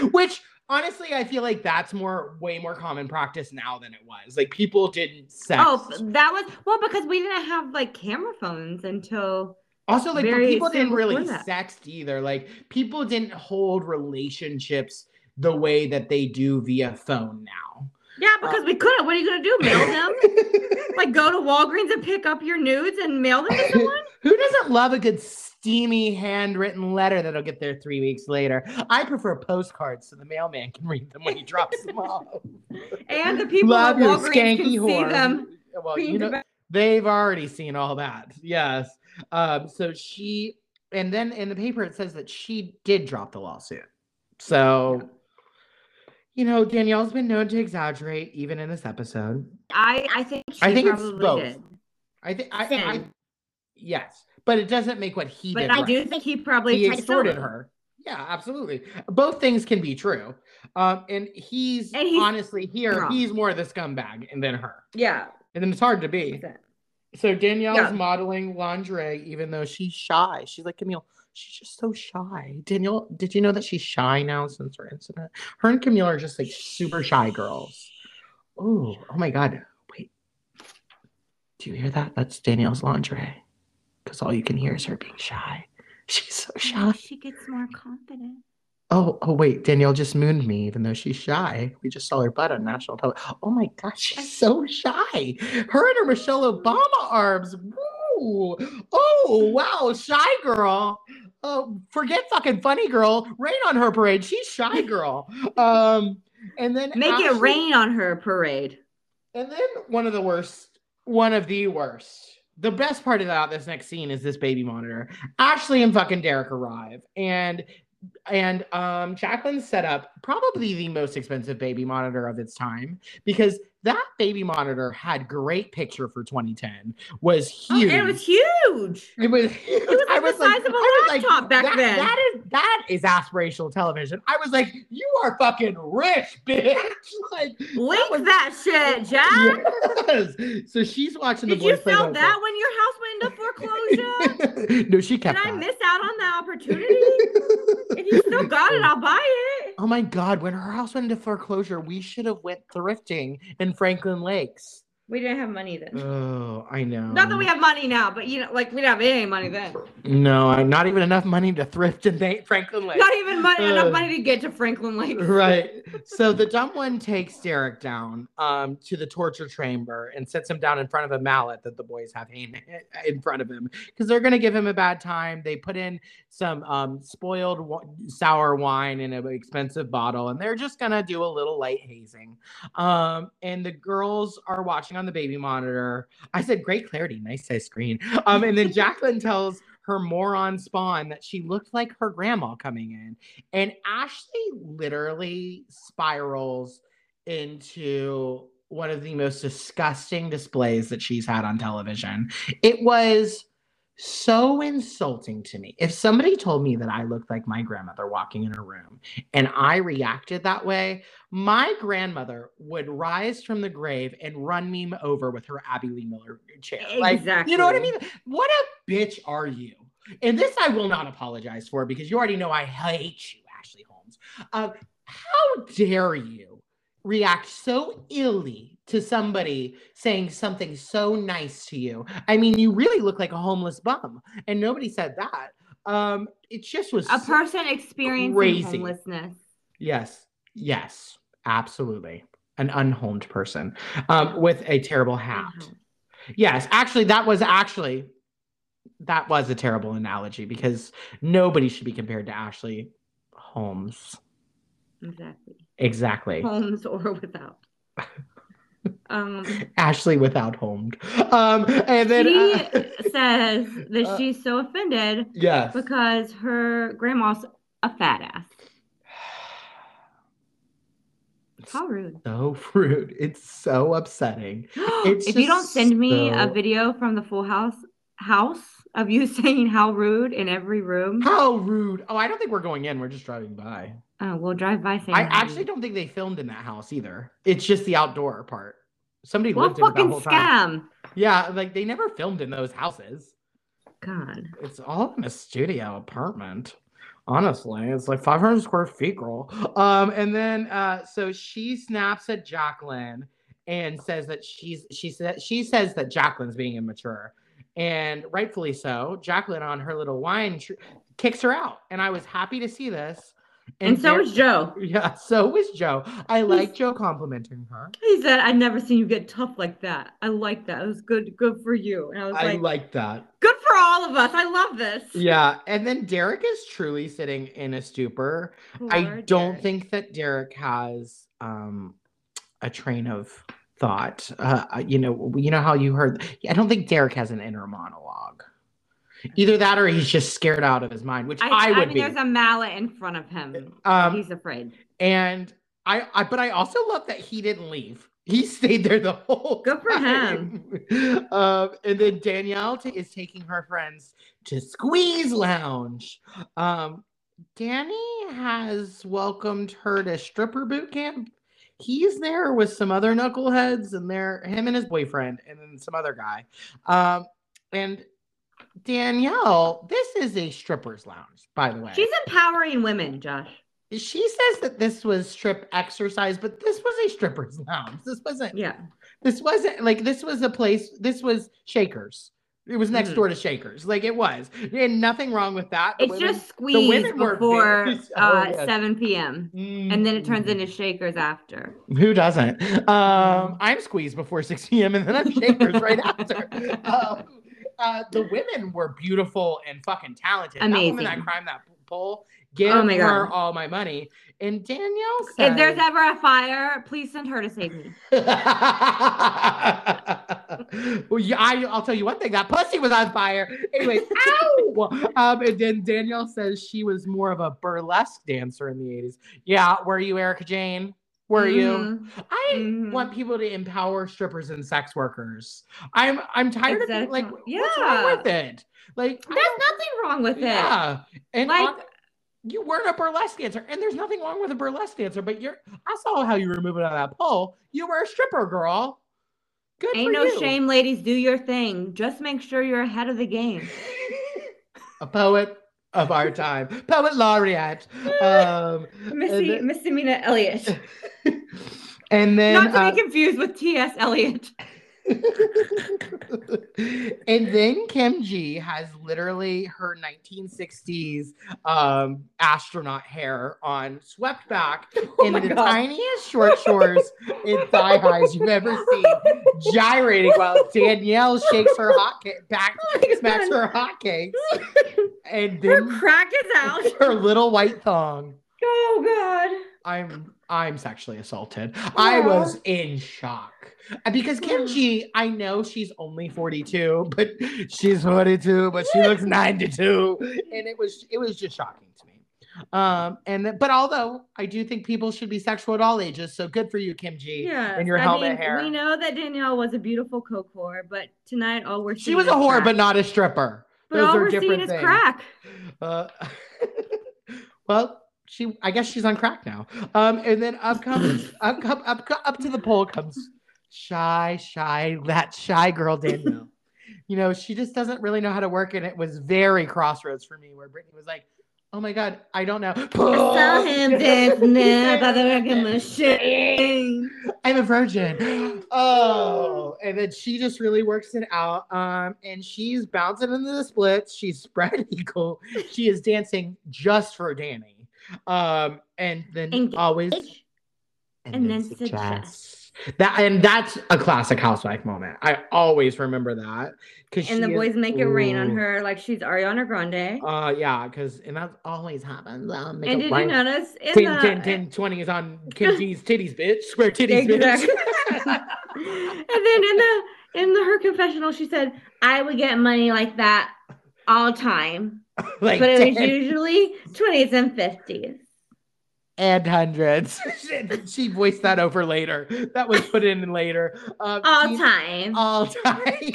Speaker 1: Which honestly, I feel like that's more way more common practice now than it was. Like people didn't sex.
Speaker 2: Oh, that was well because we didn't have like camera phones until
Speaker 1: also like people didn't really sext either. Like people didn't hold relationships the way that they do via phone now.
Speaker 2: yeah because we couldn't. What are you gonna do? Mail them? like go to Walgreens and pick up your nudes and mail them to someone?
Speaker 1: Who doesn't love a good steamy handwritten letter that'll get there three weeks later? I prefer postcards so the mailman can read them when he drops them off.
Speaker 2: And the people
Speaker 1: love
Speaker 2: at Walgreens can
Speaker 1: skanky
Speaker 2: see
Speaker 1: whore.
Speaker 2: them.
Speaker 1: Well, you know,
Speaker 2: devout.
Speaker 1: they've already seen all that. Yes. Um, so she, and then in the paper it says that she did drop the lawsuit. So, you know, Danielle's been known to exaggerate even in this episode.
Speaker 2: I I think she
Speaker 1: I think it's both.
Speaker 2: did.
Speaker 1: I think I, I
Speaker 2: Sin.
Speaker 1: Yes, but it doesn't make what he
Speaker 2: But
Speaker 1: did.
Speaker 2: I
Speaker 1: right.
Speaker 2: do think he probably
Speaker 1: he
Speaker 2: tried to sell
Speaker 1: extorted her. Yeah, absolutely. Both things can be true. Um, and he's,
Speaker 2: And he's
Speaker 1: honestly here,
Speaker 2: wrong.
Speaker 1: he's more of the scumbag than her.
Speaker 2: Yeah.
Speaker 1: And then it's hard to be. So Danielle's
Speaker 2: Yeah.
Speaker 1: modeling lingerie, even though she's shy. She's like Camille. She's just so shy. Danielle, did you know that she's shy now since her incident? Her and Camille are just like super shy girls. Oh, oh my god. Wait. Do you hear that? That's Danielle's lingerie. Because all you can hear is her being shy. She's so shy.
Speaker 2: She gets more confident.
Speaker 1: Oh, oh wait, Danielle just mooned me, even though she's shy. We just saw her butt on national television. Oh my gosh, she's so shy. Her and her Michelle Obama arms. Woo! Oh wow, shy girl. Oh, forget fucking funny girl. Rain on her parade. She's shy girl. Um, and then
Speaker 2: Make it rain on her parade.
Speaker 1: and then one of the worst, one of the worst. The best part about this next scene is this baby monitor. Ashley and fucking Derek arrive, and and um Jacqueline set up probably the most expensive baby monitor of its time because that baby monitor had great picture for 2010 was
Speaker 2: Oh,
Speaker 1: huge.
Speaker 2: and it was huge.
Speaker 1: It was. Huge. It
Speaker 2: was like the size of a laptop back
Speaker 1: that,
Speaker 2: then."
Speaker 1: That is that is aspirational television. I was like, you are fucking rich, bitch. Like
Speaker 2: Link
Speaker 1: was-
Speaker 2: that shit, Jack.
Speaker 1: yes. So she's watching
Speaker 2: Did
Speaker 1: the
Speaker 2: you
Speaker 1: boys
Speaker 2: sell that when your house went into foreclosure?
Speaker 1: no, she kept.
Speaker 2: Did
Speaker 1: kept
Speaker 2: I miss out on that opportunity? if you still got it, I'll buy it.
Speaker 1: Oh my god, when her house went into foreclosure, we should have went thrifting in Franklin Lakes.
Speaker 2: We didn't have money then.
Speaker 1: Oh, I know.
Speaker 2: Not that we have money now, but you know, like we didn't have any money then.
Speaker 1: No, not even enough money to thrift in Franklin Lakes.
Speaker 2: Not even money,
Speaker 1: Uh,
Speaker 2: enough money to get to Franklin Lake.
Speaker 1: right. So the dumb one takes Derek down um, to the torture chamber and sets him down in front of a mallet that the boys have in front of him because they're going to give him a bad time. They put in some um, spoiled sour wine in an expensive bottle and they're just going to do a little light hazing. Um, and the girls are watching on the baby monitor. I said, great clarity, nice size screen. Um, and then Jacqueline tells her moron spawn that she looked like her grandma coming in. And Ashley literally spirals into one of the most disgusting displays that she's had on television. It was so insulting to me. If somebody told me that I looked like my grandmother walking in a room and I reacted that way, my grandmother would rise from the grave and run me over with her Abby Lee Miller chair. Like, you know what I mean? What a bitch are you? And this I will not apologize for because you already know I hate you, Ashley Holmes. Uh, how dare you react so illy to somebody saying something so nice to you? I mean, you really look like a homeless bum, and nobody said that. Um, it just was
Speaker 2: A
Speaker 1: so-
Speaker 2: person experiencing
Speaker 1: Crazy.
Speaker 2: homelessness.
Speaker 1: Yes, yes, absolutely, an unhomed person um, with a terrible hat.
Speaker 2: Mhm.
Speaker 1: Yes, actually, that was actually that was a terrible analogy because nobody should be compared to Ashley Holmes.
Speaker 2: Exactly.
Speaker 1: Exactly,
Speaker 2: Homes or without. Um,
Speaker 1: Ashley without homed. Um, and then
Speaker 2: she
Speaker 1: uh,
Speaker 2: says that
Speaker 1: uh,
Speaker 2: she's so offended
Speaker 1: yes,
Speaker 2: because her grandma's a fat ass. How rude.
Speaker 1: so rude. It's so upsetting. It's
Speaker 2: if you don't send me a video from the Full House house of you saying how rude in every room,
Speaker 1: How rude. Oh, I don't think we're going in. We're just driving by.
Speaker 2: oh, we'll drive by saying.
Speaker 1: I actually
Speaker 2: rude.
Speaker 1: don't think they filmed in that house either. It's just the outdoor part. Somebody
Speaker 2: What
Speaker 1: lived in that
Speaker 2: fucking
Speaker 1: whole time.
Speaker 2: scam?
Speaker 1: Yeah, like they never filmed in those houses.
Speaker 2: God.
Speaker 1: It's all in a studio apartment. Honestly, it's like 500 square feet, girl. Um, and then uh, so she snaps at Jacqueline and says that she's she said she says that Jacqueline's being immature, and rightfully so. Jacqueline on her little wine tr- kicks her out, and I was happy to see this.
Speaker 2: And, so was Joe.
Speaker 1: yeah, so was Joe. I like Joe complimenting her.
Speaker 2: He said, "I've never seen you get tough like that. I like that. It was good, good for you." And I was
Speaker 1: I
Speaker 2: like,
Speaker 1: like that.
Speaker 2: "Good for all of us. I love this."
Speaker 1: Yeah, and then Derek is truly sitting in a stupor. I don't
Speaker 2: Derek.
Speaker 1: think that Derek has um a train of thought. Uh, uh, you know, you know how you heard. I don't think Derek has an inner monologue. Either that, or he's just scared out of his mind, which I,
Speaker 2: I, I
Speaker 1: would
Speaker 2: mean,
Speaker 1: be.
Speaker 2: there's a mallet in front of him.
Speaker 1: Um,
Speaker 2: He's afraid.
Speaker 1: and I, I, but I also love that he didn't leave. He stayed there the whole.
Speaker 2: Good for
Speaker 1: time. um, and then Danielle ta- is taking her friends to Squeeze Lounge. Um, Danny has welcomed her to stripper boot camp. He's there with some other knuckleheads, and they're him and his boyfriend, and then some other guy. Um, and Danielle, this is a strippers lounge, by the way.
Speaker 2: She's empowering women, Josh.
Speaker 1: she says that this was strip exercise, but this was a strippers lounge. This wasn't.
Speaker 2: Yeah.
Speaker 1: This wasn't like this was a place. This was Shakers. It was next
Speaker 2: Mhm.
Speaker 1: door to Shakers. Like it was. And nothing wrong with that. The
Speaker 2: It's
Speaker 1: women-
Speaker 2: just squeezed
Speaker 1: women
Speaker 2: before
Speaker 1: very- oh,
Speaker 2: uh,
Speaker 1: yes.
Speaker 2: 7 p.m. And then it turns
Speaker 1: Mm.
Speaker 2: into shakers after.
Speaker 1: Who doesn't?
Speaker 2: Mm-hmm.
Speaker 1: Um, I'm squeezed before 6 p.m. and then I'm shakers right after. Um, uh, the women were beautiful and fucking talented. That woman that
Speaker 2: Amazing.
Speaker 1: climbed that pole, give
Speaker 2: Oh my
Speaker 1: her
Speaker 2: God.
Speaker 1: all my money. And Danielle said,
Speaker 2: If there's ever a fire, please send her to save me.
Speaker 1: well, yeah, I, I'll tell you one thing. That pussy was on fire. Anyways, ow! Um, and then Danielle says she was more of a burlesque dancer in the 80s. Yeah, were you Erika Jayne? Were you?
Speaker 2: Mhm.
Speaker 1: I
Speaker 2: Mhm.
Speaker 1: want people to empower strippers and sex workers. I'm I'm tired of being like,
Speaker 2: Exactly.
Speaker 1: what's wrong
Speaker 2: Yeah.
Speaker 1: with it? Like,
Speaker 2: There's nothing wrong with it.
Speaker 1: yeah, and
Speaker 2: Like-
Speaker 1: on- you weren't a burlesque dancer, and there's nothing wrong with a burlesque dancer. But you're, I saw how you were moving on that pole. You were a stripper, girl. Good
Speaker 2: Ain't no
Speaker 1: you.
Speaker 2: shame, ladies. Do your thing. Just make sure you're ahead of the game.
Speaker 1: a poet of our time, poet laureate. Um,
Speaker 2: Missy, Misdemeanor Elliott.
Speaker 1: and then
Speaker 2: Not to
Speaker 1: uh,
Speaker 2: be confused with T.S. Eliot.
Speaker 1: And then Kim G has literally her 1960s um, astronaut hair on, swept back
Speaker 2: Oh
Speaker 1: in the
Speaker 2: God.
Speaker 1: tiniest short shorts and thigh highs you've ever seen, gyrating while Danielle shakes her hot cake back,
Speaker 2: Oh
Speaker 1: smacks
Speaker 2: God.
Speaker 1: her hot cakes, and then Her
Speaker 2: crack is out.
Speaker 1: her little white thong.
Speaker 2: Oh God.
Speaker 1: I'm I'm sexually assaulted. I was in shock Uh, because Kim
Speaker 2: Aw.
Speaker 1: G. I know she's only 42, but she's 42, but she looks 92, and it was it was just shocking to me. Um, and but although I do think people should be sexual at all ages, so good for you, Kim G.
Speaker 2: Yeah.
Speaker 1: and your helmet hair.
Speaker 2: We know that Danielle was a beautiful coke whore, but tonight all we're
Speaker 1: She was a whore,
Speaker 2: crack.
Speaker 1: but not a stripper.
Speaker 2: But
Speaker 1: Those
Speaker 2: all
Speaker 1: are
Speaker 2: we're seeing
Speaker 1: different
Speaker 2: is crack.
Speaker 1: Uh, well, she I guess she's on crack now. Um, and then up comes up come up up to the pole comes shy, shy, that shy girl Danielle. you know, she just doesn't really know how to work, and it was very crossroads for me where Britney was like, "Oh my god, I don't know."
Speaker 2: I saw him dance now by the working machine.
Speaker 1: I'm a virgin. Oh, and then she just really works it out. Um, and she's bouncing into the splits. She's spread eagle. She is dancing just for Danny. Um, and then
Speaker 2: Engage.
Speaker 1: always
Speaker 2: and then suggest.
Speaker 1: That and that's a classic housewife moment. I always remember that because
Speaker 2: And the boys make it rain on her like she's Ariana Grande.
Speaker 1: Uh, yeah, because and that always happens. Uh,
Speaker 2: and did
Speaker 1: rain.
Speaker 2: you notice in
Speaker 1: 10,
Speaker 2: the
Speaker 1: 10, 10, 20 is on Kim G's titties, bitch. Square titties,
Speaker 2: Exactly.
Speaker 1: bitch.
Speaker 2: and then in the in the her confessional, she said, "I would get money like that all time,
Speaker 1: like,
Speaker 2: but it was
Speaker 1: 10.
Speaker 2: usually twenties and fifties.
Speaker 1: and hundreds. she voiced that over later. That was put in later. Um,
Speaker 2: All
Speaker 1: Dean-
Speaker 2: time.
Speaker 1: all time.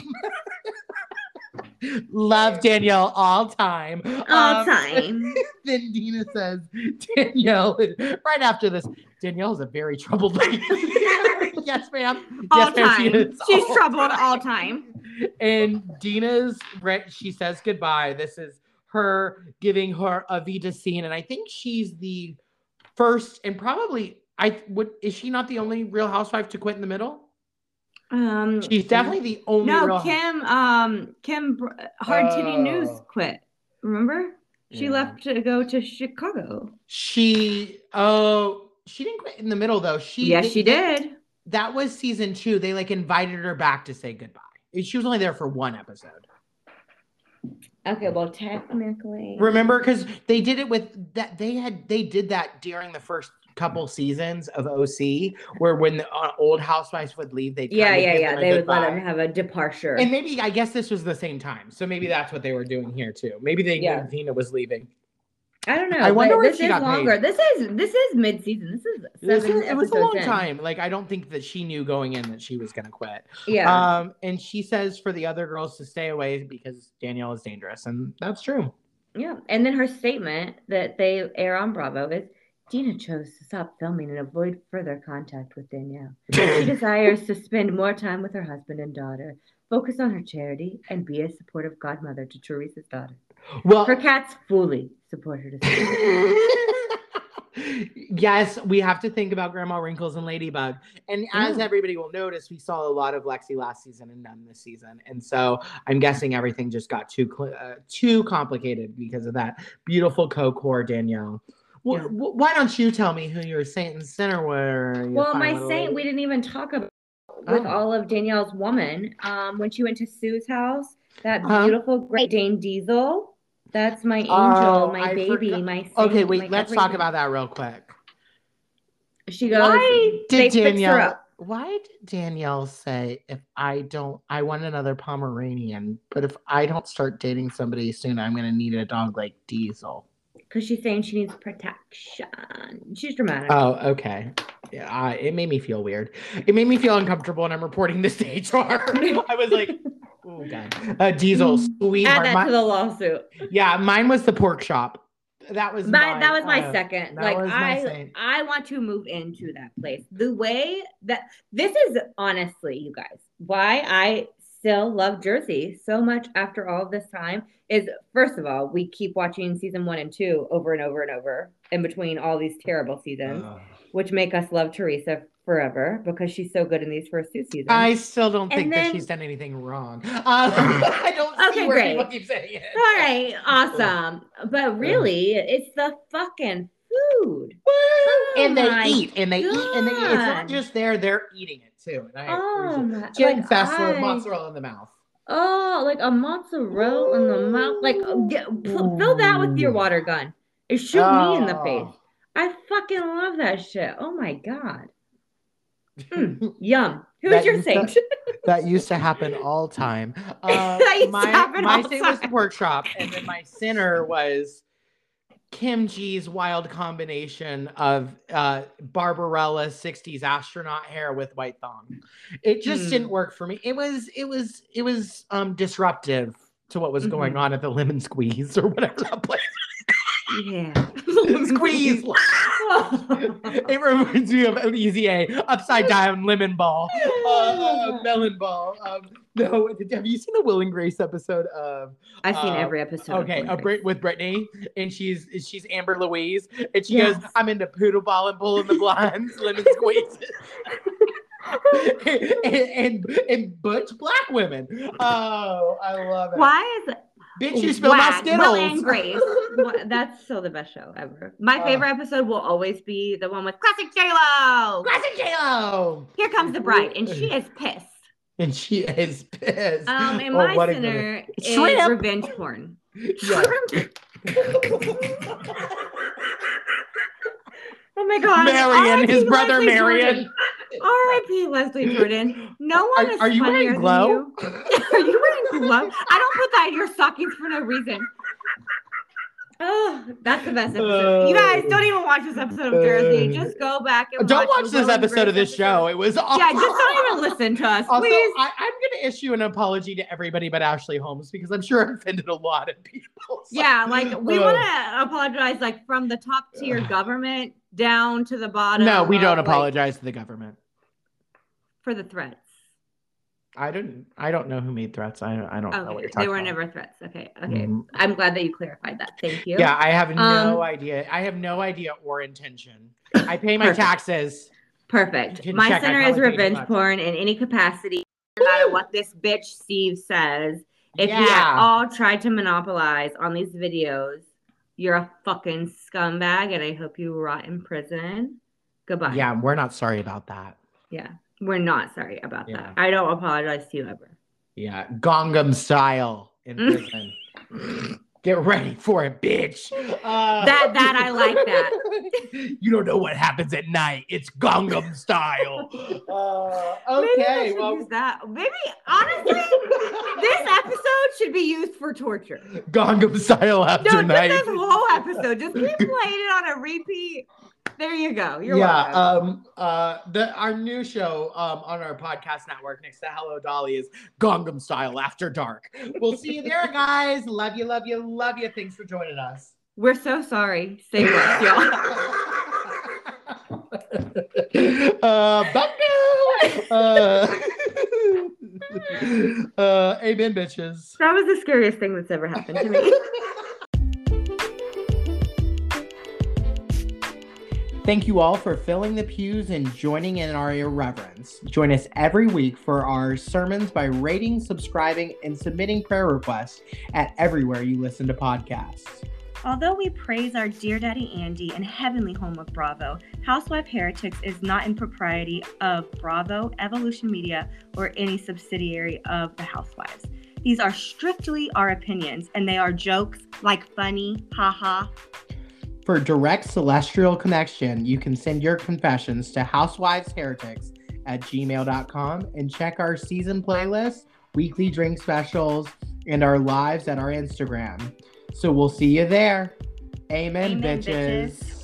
Speaker 1: Love Danielle all time.
Speaker 2: All
Speaker 1: Um,
Speaker 2: time.
Speaker 1: Then Dina says, Danielle, right after this, Danielle's a very troubled lady. yes, ma'am.
Speaker 2: All
Speaker 1: yes, ma'am, she
Speaker 2: time.
Speaker 1: is.
Speaker 2: She's
Speaker 1: All
Speaker 2: troubled
Speaker 1: time.
Speaker 2: all time.
Speaker 1: And Dina's, she says goodbye. This is her giving her a Vita scene. And I think she's the first and probably, I would, is she not the only real housewife to quit in the middle?
Speaker 2: Um,
Speaker 1: She's definitely the only
Speaker 2: no Kim. Um, Kim Hard Titty News
Speaker 1: Oh.
Speaker 2: quit. Remember? She
Speaker 1: Yeah.
Speaker 2: left to go to Chicago.
Speaker 1: She oh she didn't quit in the middle though. She
Speaker 2: yes,
Speaker 1: they-
Speaker 2: she did.
Speaker 1: That was season two. They like invited her back to say goodbye. She was only there for one episode.
Speaker 2: Okay, well, technically,
Speaker 1: Remember, because they did it with that. They had they did that during the first couple seasons of OC, where when the uh, old housewives would leave, they
Speaker 2: yeah, yeah, yeah. They would let them have a departure.
Speaker 1: And maybe I guess this was the same time, so maybe that's what they were doing here too. Maybe they
Speaker 2: Yeah.
Speaker 1: knew Dina was leaving.
Speaker 2: I don't know.
Speaker 1: I wonder
Speaker 2: this
Speaker 1: she
Speaker 2: is
Speaker 1: got paid.
Speaker 2: longer. This is this is mid season. This is
Speaker 1: This was- it was a long
Speaker 2: in.
Speaker 1: time. Like I don't think that she knew going in that she was going to quit.
Speaker 2: Yeah.
Speaker 1: Um, and she says for the other girls to stay away because Danielle is dangerous, and that's true.
Speaker 2: Yeah. And then her statement that they air on Bravo is Dina chose to stop filming and avoid further contact with Danielle. She desires to spend more time with her husband and daughter, focus on her charity, and be a supportive godmother to Teresa's daughter.
Speaker 1: Well,
Speaker 2: Her cats fully support her decision.
Speaker 1: yes, we have to think about Grandma Wrinkles and Ladybug. And as
Speaker 2: Yeah.
Speaker 1: everybody will notice, we saw a lot of Lexi last season and none this season. And so I'm guessing everything just got too uh, too complicated because of that beautiful co-core Danielle. Well,
Speaker 2: Yeah.
Speaker 1: why don't you tell me who your saint and sinner were?
Speaker 2: well, my
Speaker 1: little
Speaker 2: saint, we didn't even talk about with
Speaker 1: Oh.
Speaker 2: all of Danielle's woman. Um, when she went to Sue's house, that
Speaker 1: Huh?
Speaker 2: beautiful Great Dane Diesel. That's my angel,
Speaker 1: Oh,
Speaker 2: my
Speaker 1: I
Speaker 2: baby,
Speaker 1: forgot-
Speaker 2: my saint,
Speaker 1: Okay, wait,
Speaker 2: my
Speaker 1: let's talk about that real quick.
Speaker 2: She goes.
Speaker 1: Why did Danielle? Why did Danielle say if I don't, I want another Pomeranian, but if I don't start dating somebody soon, I'm gonna need a dog like Diesel.
Speaker 2: Because she's saying she needs protection. She's dramatic.
Speaker 1: Oh, okay. Yeah, I, it made me feel weird. It made me feel uncomfortable, and I'm reporting this to HR. I was like, oh god, uh, Diesel,
Speaker 2: Add that
Speaker 1: My-
Speaker 2: to the lawsuit.
Speaker 1: yeah, mine was the pork shop. That was
Speaker 2: My,
Speaker 1: mine.
Speaker 2: that was my
Speaker 1: Uh,
Speaker 2: second. Like I,
Speaker 1: saint.
Speaker 2: I want to move into that place. The way that this is honestly, you guys, why I still love Jersey so much after all this time is first of all, we keep watching season one and two over and over and over in between all these terrible seasons,
Speaker 1: Ugh.
Speaker 2: which make us love Teresa forever because she's so good in these first two seasons.
Speaker 1: I still don't
Speaker 2: And
Speaker 1: think that she's done anything wrong. Uh, I don't see
Speaker 2: Okay,
Speaker 1: where
Speaker 2: great.
Speaker 1: people keep saying it.
Speaker 2: all right, awesome. But really, it's the fucking food.
Speaker 1: Woo! and they
Speaker 2: Oh
Speaker 1: eat, and they eat, and they eat. It's not just there; they're eating it too. And I
Speaker 2: Oh my
Speaker 1: Chicken
Speaker 2: like, I-
Speaker 1: mozzarella in the mouth.
Speaker 2: Oh, like a mozzarella in the mouth. Like, uh, get, pl- fill that with your water gun and shoot me in the face.
Speaker 1: Oh.
Speaker 2: I fucking love that shit. Oh my god. Mm, yum. Who's
Speaker 1: That
Speaker 2: your saint?
Speaker 1: to- that used to happen all time. Uh,
Speaker 2: That used to
Speaker 1: my my saint was pork chop, and then my sinner was Kim G's wild combination of uh, Barbarella '60s astronaut hair with white thong. It just
Speaker 2: Mm.
Speaker 1: didn't work for me. It was it was it was um disruptive to what was going
Speaker 2: Mhm.
Speaker 1: on at the lemon squeeze or whatever that place.
Speaker 2: Yeah.
Speaker 1: squeeze. it reminds me of easy A, upside down lemon ball, uh, melon ball. Um, no, have you seen the Will and Grace episode of?
Speaker 2: I've seen
Speaker 1: uh,
Speaker 2: every episode.
Speaker 1: Okay, a Brit with Britney, and she's she's Amber Louise, and she
Speaker 2: Yes.
Speaker 1: goes, "I'm into poodle ball and pulling the blinds, lemon squeezes." and, and and butch black women. Oh, I love it.
Speaker 2: Why is it?
Speaker 1: Bitch, you spilled my
Speaker 2: Wag,
Speaker 1: skittles.
Speaker 2: Will and Grace. That's still the best show ever. My
Speaker 1: Oh.
Speaker 2: favorite episode will always be the one with classic J Lo.
Speaker 1: Classic J-Lo.
Speaker 2: Here comes the bride, and she is pissed.
Speaker 1: And she is pissed.
Speaker 2: Um, and
Speaker 1: Oh,
Speaker 2: my sinner is
Speaker 1: Shrimp.
Speaker 2: revenge porn.
Speaker 1: Yeah.
Speaker 2: Oh my god.
Speaker 1: Marion, his brother Marion.
Speaker 2: R.I.P. Leslie Jordan. No one
Speaker 1: Are,
Speaker 2: is
Speaker 1: are you
Speaker 2: funnier
Speaker 1: wearing
Speaker 2: than
Speaker 1: glow?
Speaker 2: you. Are you wearing gloves? I don't put that in your stockings for no reason. Oh, that's the best episode. you guys don't even watch this episode of Jersey.
Speaker 1: Uh,
Speaker 2: Just go back and
Speaker 1: Don't watch
Speaker 2: the
Speaker 1: this episode of this show. It was awful.
Speaker 2: Yeah, just don't even listen to us,
Speaker 1: Also,
Speaker 2: please.
Speaker 1: I, I'm going to issue an apology to everybody but Ashley Holmes because I'm sure I offended a lot of people. So-
Speaker 2: yeah, like we
Speaker 1: Ugh.
Speaker 2: want to apologize, like from the top tier government down to the bottom.
Speaker 1: No, we don't
Speaker 2: like,
Speaker 1: apologize to the government.
Speaker 2: For the threats.
Speaker 1: I didn't. I don't know who made threats. I don't. I don't know what you're talking
Speaker 2: they were
Speaker 1: about.
Speaker 2: never threats. Okay, okay.
Speaker 1: Mhm.
Speaker 2: I'm glad that you clarified that. Thank you.
Speaker 1: Yeah, I have no
Speaker 2: Um,
Speaker 1: idea. I have no idea or intention. I pay my
Speaker 2: Perfect.
Speaker 1: taxes.
Speaker 2: Perfect. My
Speaker 1: check,
Speaker 2: center is revenge porn in any capacity, no matter what this bitch Steve says. If you at all tried to monopolize on these videos, you're a fucking scumbag, and I hope you rot in prison. Goodbye.
Speaker 1: Yeah, we're not sorry about that.
Speaker 2: Yeah. We're not sorry about
Speaker 1: Yeah.
Speaker 2: that. I don't apologize to you ever.
Speaker 1: Yeah, Gangnam style in prison. Get ready for it, bitch. Uh,
Speaker 2: That- that, I like that.
Speaker 1: you don't know what happens at night. It's Gangnam style. Uh,
Speaker 2: Maybe I
Speaker 1: okay,
Speaker 2: should
Speaker 1: well,
Speaker 2: use that. Maybe honestly, this episode should be used for torture.
Speaker 1: Gangnam style after
Speaker 2: No,
Speaker 1: night.
Speaker 2: just this whole episode. Just keep playing it on a repeat. There you go. You're
Speaker 1: yeah,
Speaker 2: welcome.
Speaker 1: um, uh, the our new show um on our podcast network next to Hello Dolly is Gangnam Style After Dark. We'll see you there, guys. Love you, love you, love you. Thanks for joining us.
Speaker 2: We're so sorry. Stay blessed, y'all.
Speaker 1: uh, Bucko! Uh, uh, amen, bitches.
Speaker 2: That was the scariest thing that's ever happened to me.
Speaker 1: Thank you all for filling the pews and joining in our irreverence. Join us every week for our sermons by rating, subscribing, and submitting prayer requests at everywhere you listen to podcasts.
Speaker 2: Although we praise our dear daddy Andy and heavenly home of Bravo, Housewife Heretics is not in propriety of Bravo, Evolution Media, or any subsidiary of the Housewives. These are strictly our opinions, and they are jokes like funny, haha.
Speaker 1: For direct celestial connection, you can send your confessions to housewivesheretics at gmail.com and check our season playlist, weekly drink specials, and our lives at our Instagram. So we'll see you there. Amen,
Speaker 2: Amen,
Speaker 1: bitches.
Speaker 2: bitches.